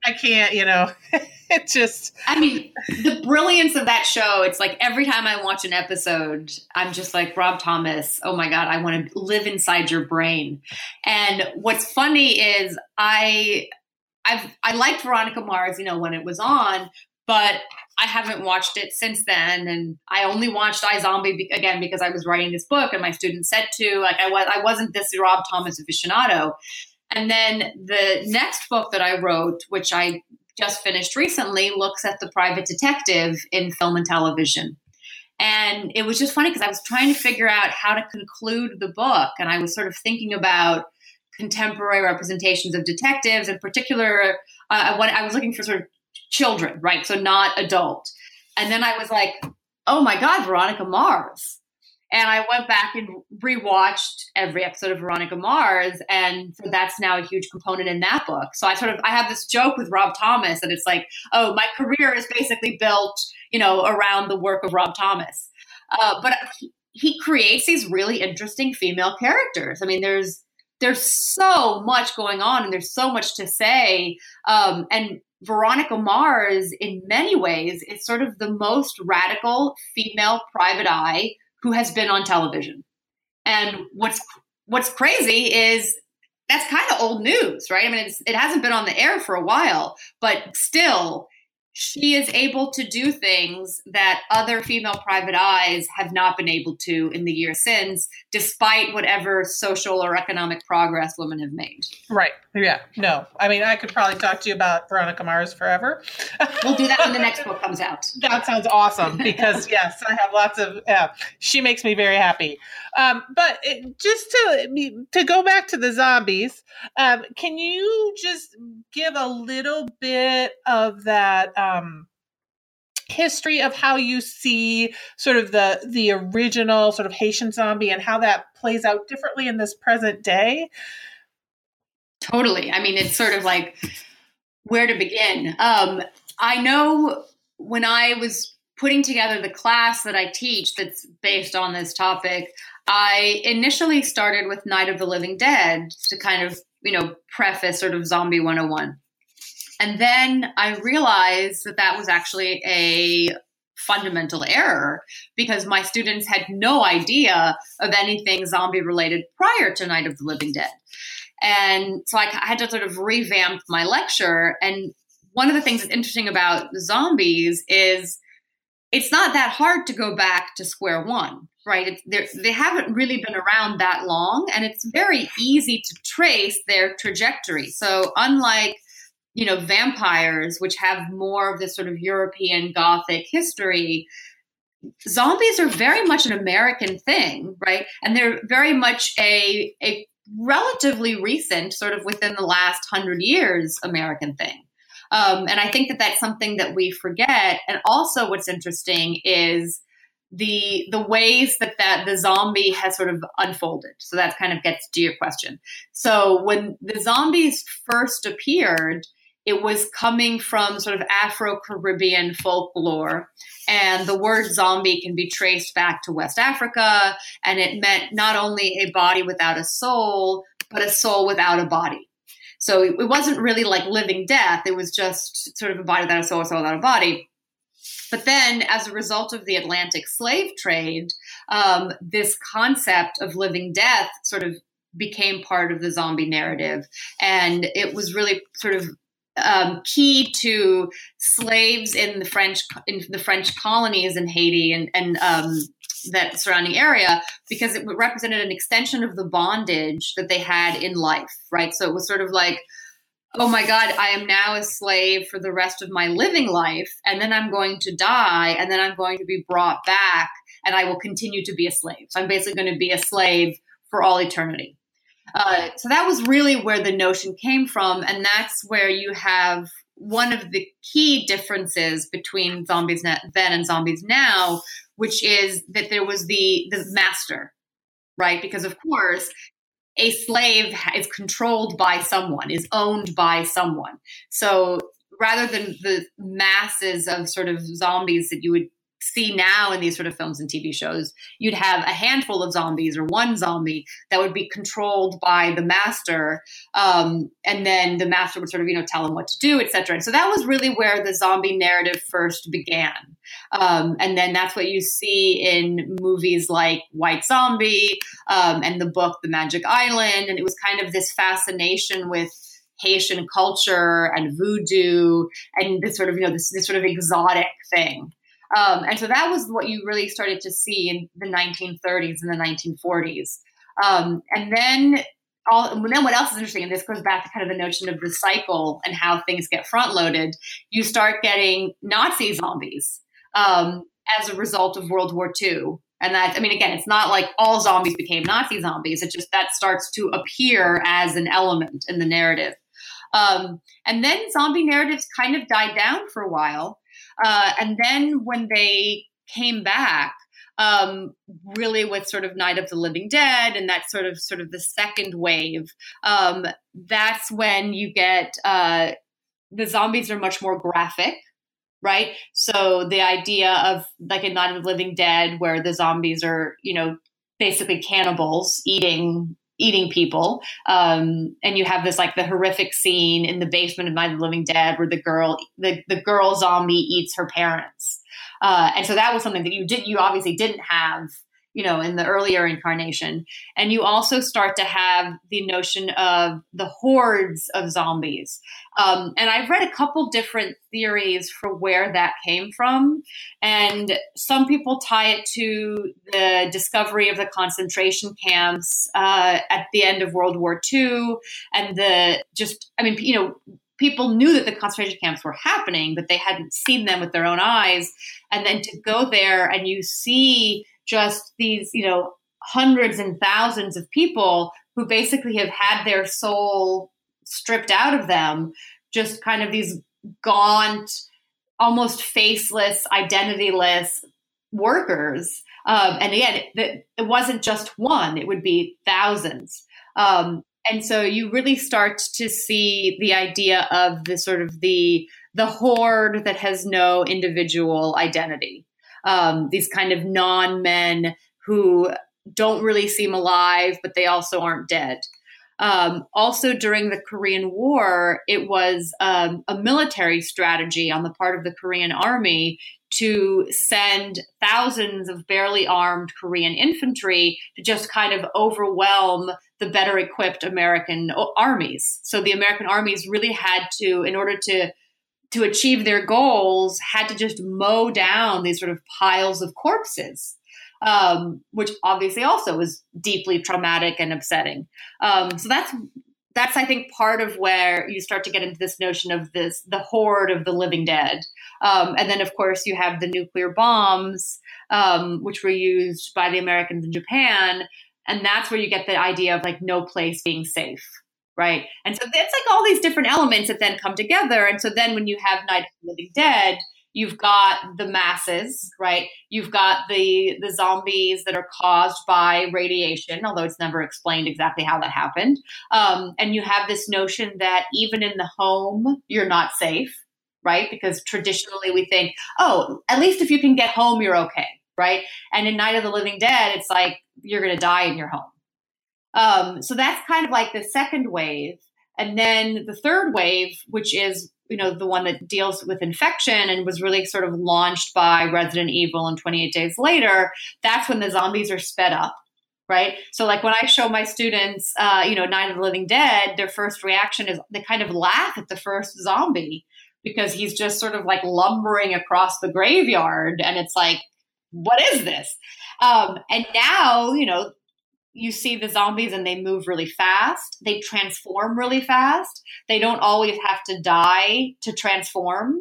I can't, you know, it just. I mean, the brilliance of that show. It's like every time I watch an episode, I'm just like Rob Thomas. Oh my god, I want to live inside your brain. And what's funny is I. I've I liked Veronica Mars, you know, when it was on, but I haven't watched it since then, and I only watched iZombie be- again because I was writing this book, and my students said to. Like I was, I wasn't this Rob Thomas aficionado. And then the next book that I wrote, which I just finished recently, looks at the private detective in film and television. And it was just funny because I was trying to figure out how to conclude the book, and I was sort of thinking about contemporary representations of detectives, in particular. Uh, I, I was looking for sort of children, right? So not adult. And then I was like, oh my God, Veronica Mars. And I went back and rewatched every episode of Veronica Mars, and so that's now a huge component in that book. So I sort of I have this joke with Rob Thomas that it's like, oh, my career is basically built, you know, around the work of Rob Thomas. Uh, but he, he creates these really interesting female characters. I mean, there's there's so much going on, and there's so much to say. Um, and Veronica Mars, in many ways, is sort of the most radical female private eye who has been on television. And what's what's crazy is that's kind of old news, right? I mean, it hasn't been on the air for a while, but still, she is able to do things that other female private eyes have not been able to in the years since, despite whatever social or economic progress women have made. Right. Yeah. No. I mean, I could probably talk to you about Veronica Mars forever. we'll do that when the next book comes out. That sounds awesome because, yes, I have lots of, yeah, she makes me very happy. Um, but it, just to, to go back to the zombies, um, can you just give a little bit of that? Um, history of how you see sort of the the original sort of Haitian zombie and how that plays out differently in this present day? Totally. I mean, it's sort of like where to begin. Um, I know when I was putting together the class that I teach that's based on this topic, I initially started with Night of the Living Dead to kind of, you know, preface sort of Zombie 101. And then I realized that that was actually a fundamental error because my students had no idea of anything zombie related prior to Night of the Living Dead. And so I, I had to sort of revamp my lecture. And one of the things that's interesting about zombies is it's not that hard to go back to square one, right? they haven't really been around that long, and it's very easy to trace their trajectory. So, unlike you know vampires, which have more of this sort of European Gothic history, zombies are very much an American thing, right? And they're very much a a relatively recent, sort of within the last hundred years, American thing. Um, and I think that that's something that we forget. And also, what's interesting is the the ways that that the zombie has sort of unfolded. So that kind of gets to your question. So when the zombies first appeared, it was coming from sort of Afro Caribbean folklore. And the word zombie can be traced back to West Africa. And it meant not only a body without a soul, but a soul without a body. So it wasn't really like living death, it was just sort of a body without a soul, a soul without a body. But then, as a result of the Atlantic slave trade, um, this concept of living death sort of became part of the zombie narrative. And it was really sort of um, key to slaves in the French in the French colonies in Haiti and and um, that surrounding area because it represented an extension of the bondage that they had in life, right? So it was sort of like, oh my God, I am now a slave for the rest of my living life, and then I'm going to die, and then I'm going to be brought back, and I will continue to be a slave. So I'm basically going to be a slave for all eternity. Uh, so that was really where the notion came from, and that's where you have one of the key differences between zombies then and zombies now, which is that there was the the master, right? Because of course, a slave is controlled by someone, is owned by someone. So rather than the masses of sort of zombies that you would see now in these sort of films and TV shows, you'd have a handful of zombies or one zombie that would be controlled by the master, um, and then the master would sort of you know tell him what to do, etc. And so that was really where the zombie narrative first began, um, and then that's what you see in movies like White Zombie um, and the book The Magic Island, and it was kind of this fascination with Haitian culture and voodoo and this sort of you know this, this sort of exotic thing. Um, and so that was what you really started to see in the 1930s and the 1940s. Um, and then all, and then what else is interesting, and this goes back to kind of the notion of the cycle and how things get front loaded, you start getting Nazi zombies um, as a result of World War II. And that, I mean, again, it's not like all zombies became Nazi zombies. It just that starts to appear as an element in the narrative. Um, and then zombie narratives kind of died down for a while. Uh, and then when they came back, um, really with sort of Night of the Living Dead and that sort of sort of the second wave, um, that's when you get uh, the zombies are much more graphic. Right. So the idea of like a Night of the Living Dead, where the zombies are, you know, basically cannibals eating eating people. Um, and you have this like the horrific scene in the basement of Night of the Living Dead where the girl the, the girl zombie eats her parents. Uh, and so that was something that you did you obviously didn't have you know, in the earlier incarnation. And you also start to have the notion of the hordes of zombies. Um, and I've read a couple different theories for where that came from. And some people tie it to the discovery of the concentration camps uh, at the end of World War II and the just, I mean, you know, people knew that the concentration camps were happening, but they hadn't seen them with their own eyes. And then to go there and you see just these, you know, hundreds and thousands of people who basically have had their soul stripped out of them, just kind of these gaunt, almost faceless, identityless workers. Um, and again, it, it, wasn't just one, it would be thousands. Um, and so you really start to see the idea of the sort of the the horde that has no individual identity um, these kind of non men who don't really seem alive, but they also aren't dead. Um, also, during the Korean War, it was um, a military strategy on the part of the Korean army to send thousands of barely armed Korean infantry to just kind of overwhelm the better equipped American armies. So the American armies really had to, in order to to achieve their goals had to just mow down these sort of piles of corpses um, which obviously also was deeply traumatic and upsetting. Um, so that's that's i think part of where you start to get into this notion of this the horde of the living dead. Um, and then of course you have the nuclear bombs um, which were used by the americans in japan. And that's where you get the idea of like no place being safe right? And so it's like all these different elements that then come together. And so then when you have Night of the Living Dead, you've got the masses, right? You've got the the zombies that are caused by radiation, although it's never explained exactly how that happened. Um, and you have this notion that even in the home, you're not safe, right? Because traditionally we think, oh, at least if you can get home, you're okay, right? And in Night of the Living Dead, it's like you're going to die in your home. Um, so that's kind of like the second wave. And then the third wave, which is you know the one that deals with infection and was really sort of launched by Resident Evil and 28 Days Later, that's when the zombies are sped up, right? So like when I show my students, uh, you know, Night of the Living Dead, their first reaction is they kind of laugh at the first zombie because he's just sort of like lumbering across the graveyard, and it's like, what is this? Um, and now, you know, you see the zombies and they move really fast. They transform really fast. They don't always have to die to transform.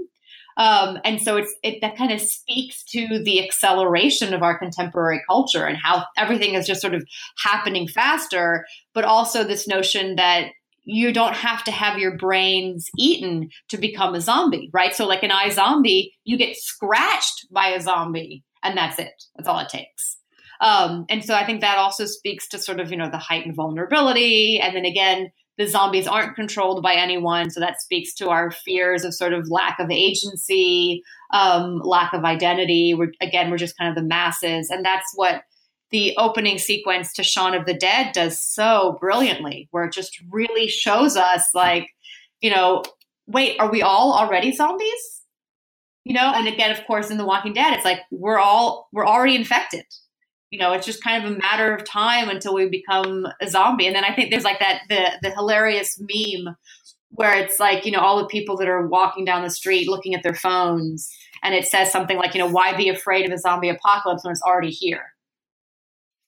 Um, and so it's it that kind of speaks to the acceleration of our contemporary culture and how everything is just sort of happening faster, but also this notion that you don't have to have your brains eaten to become a zombie, right? So like an iZombie, you get scratched by a zombie and that's it. That's all it takes. Um, and so I think that also speaks to sort of, you know, the heightened vulnerability. And then again, the zombies aren't controlled by anyone. So that speaks to our fears of sort of lack of agency, um, lack of identity. We're, again, we're just kind of the masses. And that's what the opening sequence to Shaun of the Dead does so brilliantly, where it just really shows us, like, you know, wait, are we all already zombies? You know, and again, of course, in The Walking Dead, it's like we're all we're already infected you know, it's just kind of a matter of time until we become a zombie. And then I think there's like that the the hilarious meme where it's like, you know, all the people that are walking down the street looking at their phones and it says something like, you know, why be afraid of a zombie apocalypse when it's already here?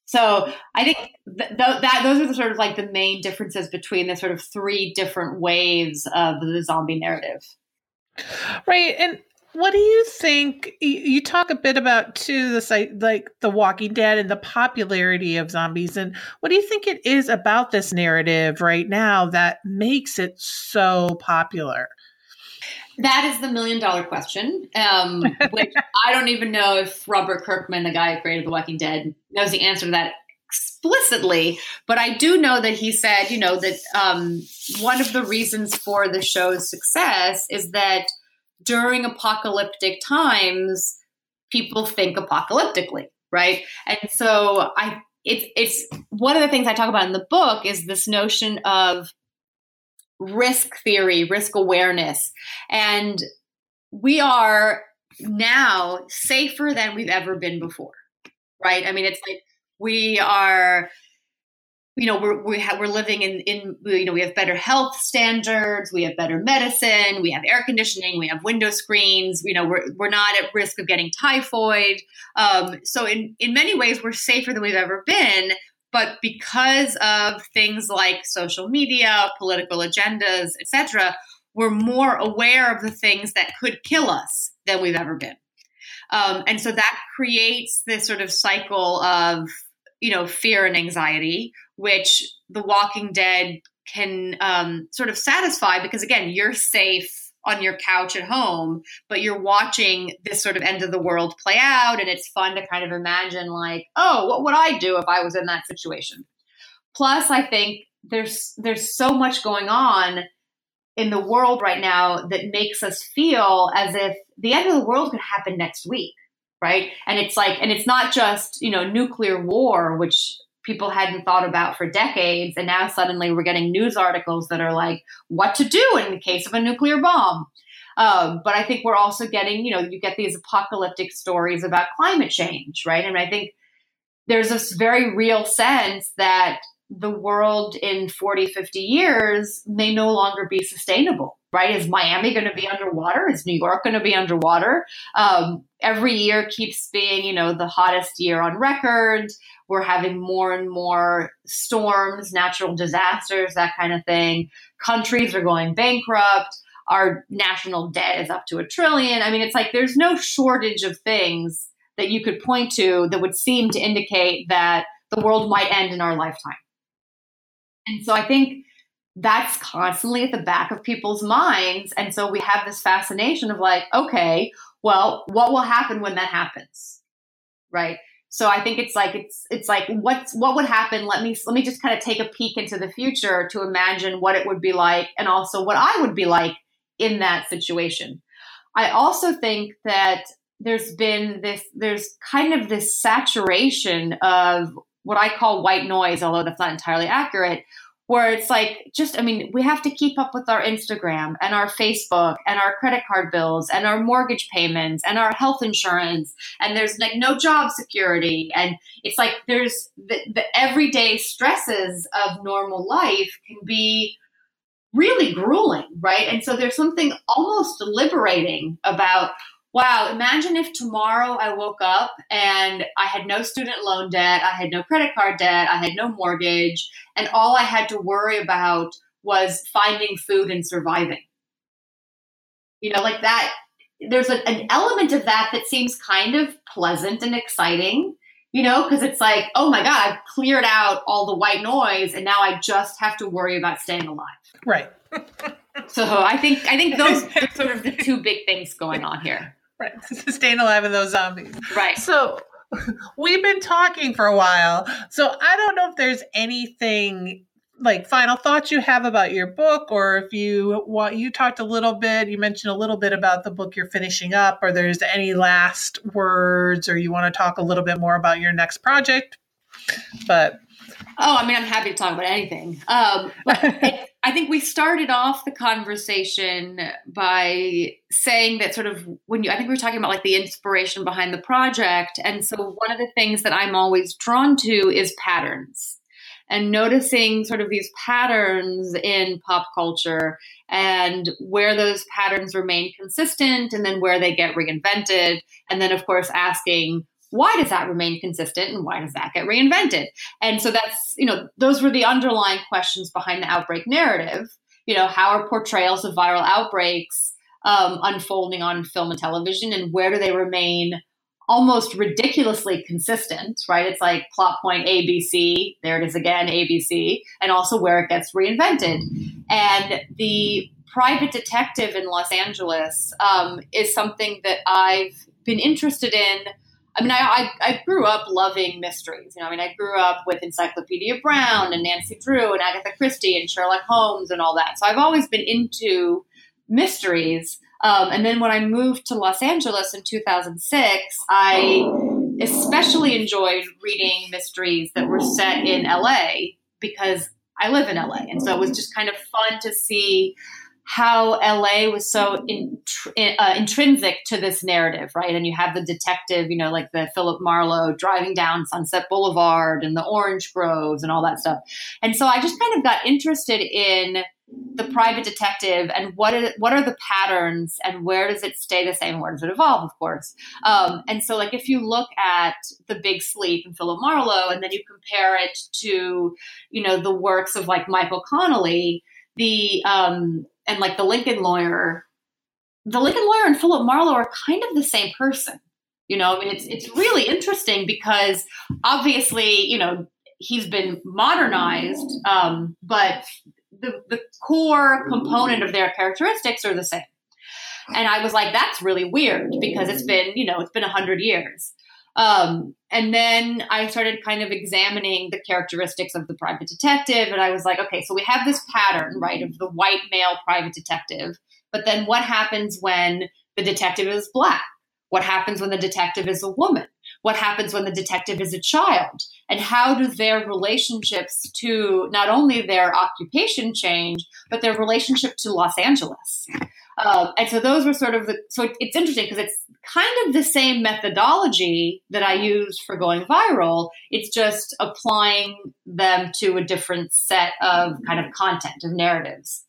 So I think th- th- that those are the sort of like the main differences between the sort of three different waves of the zombie narrative. Right. And what do you think? You talk a bit about too the site like The Walking Dead and the popularity of zombies, and what do you think it is about this narrative right now that makes it so popular? That is the million dollar question, um, which I don't even know if Robert Kirkman, the guy who created The Walking Dead, knows the answer to that explicitly. But I do know that he said, you know, that um, one of the reasons for the show's success is that during apocalyptic times, people think apocalyptically, right? And so I it's it's one of the things I talk about in the book is this notion of risk theory, risk awareness. And we are now safer than we've ever been before. Right? I mean, it's like we are you know we're we we're living in in you know we have better health standards we have better medicine we have air conditioning we have window screens you know we're, we're not at risk of getting typhoid. Um, so in in many ways we're safer than we've ever been but because of things like social media political agendas etc we're more aware of the things that could kill us than we've ever been. Um, and so that creates this sort of cycle of you know fear and anxiety which The Walking Dead can um, sort of satisfy because, again, you're safe on your couch at home, but you're watching this sort of end of the world play out. And it's fun to kind of imagine, like, oh, what would I do if I was in that situation? Plus, I think there's there's so much going on in the world right now that makes us feel as if the end of the world could happen next week right and it's like and it's not just you know nuclear war which people hadn't thought about for decades. And now suddenly we're getting news articles that are like, what to do in the case of a nuclear bomb. Um, but I think we're also getting, you know, you get these apocalyptic stories about climate change, right? And I think there's this very real sense that the world in 40, 50 years may no longer be sustainable, right? Is Miami going to be underwater? Is New York going to be underwater? Um, every year keeps being, you know, the hottest year on record. We're having more and more storms, natural disasters, that kind of thing. Countries are going bankrupt. Our national debt is up to a trillion. I mean, it's like there's no shortage of things that you could point to that would seem to indicate that the world might end in our lifetime. And so I think that's constantly at the back of people's minds. And so we have this fascination of like, okay, Well, what will happen when that happens? Right? So I think it's like it's it's like what's what would happen? Let me let me just kind of take a peek into the future to imagine what it would be like and also what I would be like in that situation. I also think that there's been this there's kind of this saturation of what I call white noise, although that's not entirely accurate, where it's like just i mean we have to keep up with our instagram and our facebook and our credit card bills and our mortgage payments and our health insurance and there's like no job security. And it's like there's the, the everyday stresses of normal life can be really grueling right? And so there's something almost liberating about wow, imagine if tomorrow I woke up and I had no student loan debt, I had no credit card debt, I had no mortgage, and all I had to worry about was finding food and surviving. You know, like that, there's a, an element of that that seems kind of pleasant and exciting. You know, because it's like, oh my God, I've cleared out all the white noise and now I just have to worry about staying alive. Right. so I think I think those are sort of the two big things going on here. Right. Staying alive in those zombies. Right. So we've been talking for a while. So I don't know if there's anything like final thoughts you have about your book or if you want you talked a little bit you mentioned a little bit about the book you're finishing up or there's any last words or you want to talk a little bit more about your next project but oh i mean i'm happy to talk about anything um, but I think we started off the conversation by saying that sort of when you, I think we were talking about like the inspiration behind the project. And so one of the things that I'm always drawn to is patterns and noticing sort of these patterns in pop culture and where those patterns remain consistent and then where they get reinvented. And then, of course, asking, why does that remain consistent and why does that get reinvented? And so that's, you know, those were the underlying questions behind the outbreak narrative. You know, how are portrayals of viral outbreaks um, unfolding on film and television and where do they remain almost ridiculously consistent, right? It's like plot point ABC, there it is again, ABC, and also where it gets reinvented. And the private detective in Los Angeles um, is something that I've been interested in I mean, I, I, I, grew up loving mysteries. You know, I mean, I grew up with Encyclopedia Brown and Nancy Drew and Agatha Christie and Sherlock Holmes and all that. So I've always been into mysteries. Um, and then when I moved to Los Angeles in 2006, I especially enjoyed reading mysteries that were set in LA because I live in LA. And so it was just kind of fun to see how LA was so in, uh, intrinsic to this narrative, right? And you have the detective, you know, like the Philip Marlowe driving down Sunset Boulevard and the orange groves and all that stuff. And so I just kind of got interested in the private detective and what are, what are the patterns and where does it stay the same? Where does it evolve, of course? Um, and so, like, if you look at The Big Sleep and Philip Marlowe, and then you compare it to, you know, the works of like Michael Connelly, the um, and like the Lincoln lawyer, the Lincoln lawyer and Philip Marlowe are kind of the same person. You know, I mean, it's it's really interesting because obviously, you know, he's been modernized, um, but the the core component of their characteristics are the same. And I was like, that's really weird because it's been, you know, it's been a hundred years. Um, and then I started kind of examining the characteristics of the private detective. And I was like, okay, so we have this pattern, right, of the white male private detective. But then what happens when the detective is black? What happens when the detective is a woman? What happens when the detective is a child? And how do their relationships to not only their occupation change, but their relationship to Los Angeles? Um, and so those were sort of the, so it's interesting because it's kind of the same methodology that I used for going viral. It's just applying them to a different set of kind of content, of narratives.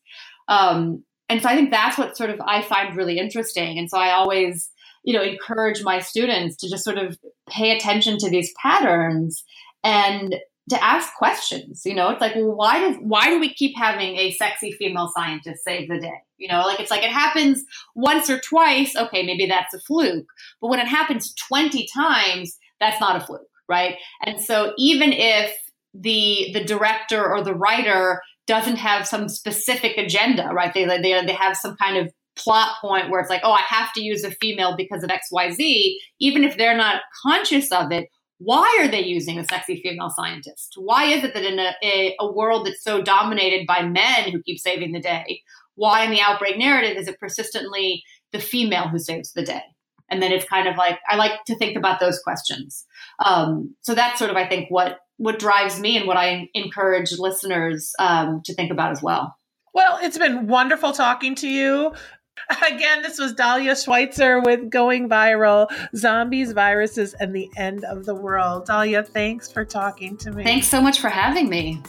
Um, and so I think that's what sort of I find really interesting. And so I always, you know, encourage my students to just sort of pay attention to these patterns and to ask questions. You know, it's like, well, why does why do we keep having a sexy female scientist save the day? You know, like it's like it happens once or twice. Okay, maybe that's a fluke. But when it happens 20 times, that's not a fluke, right? And so even if the the director or the writer doesn't have some specific agenda, right? They they they have some kind of plot point where it's like, oh, I have to use a female because of XYZ, even if they're not conscious of it, why are they using a sexy female scientist? Why is it that in a, a, a, world that's so dominated by men who keep saving the day, why in the outbreak narrative is it persistently the female who saves the day? And then it's kind of like I like to think about those questions. Um, so that's sort of I think what what drives me and what I encourage listeners um, to think about as well. Well, it's been wonderful talking to you. Again, this was Dahlia Schweitzer with Going Viral Zombies, Viruses, and the End of the World. Dahlia, thanks for talking to me. Thanks so much for having me.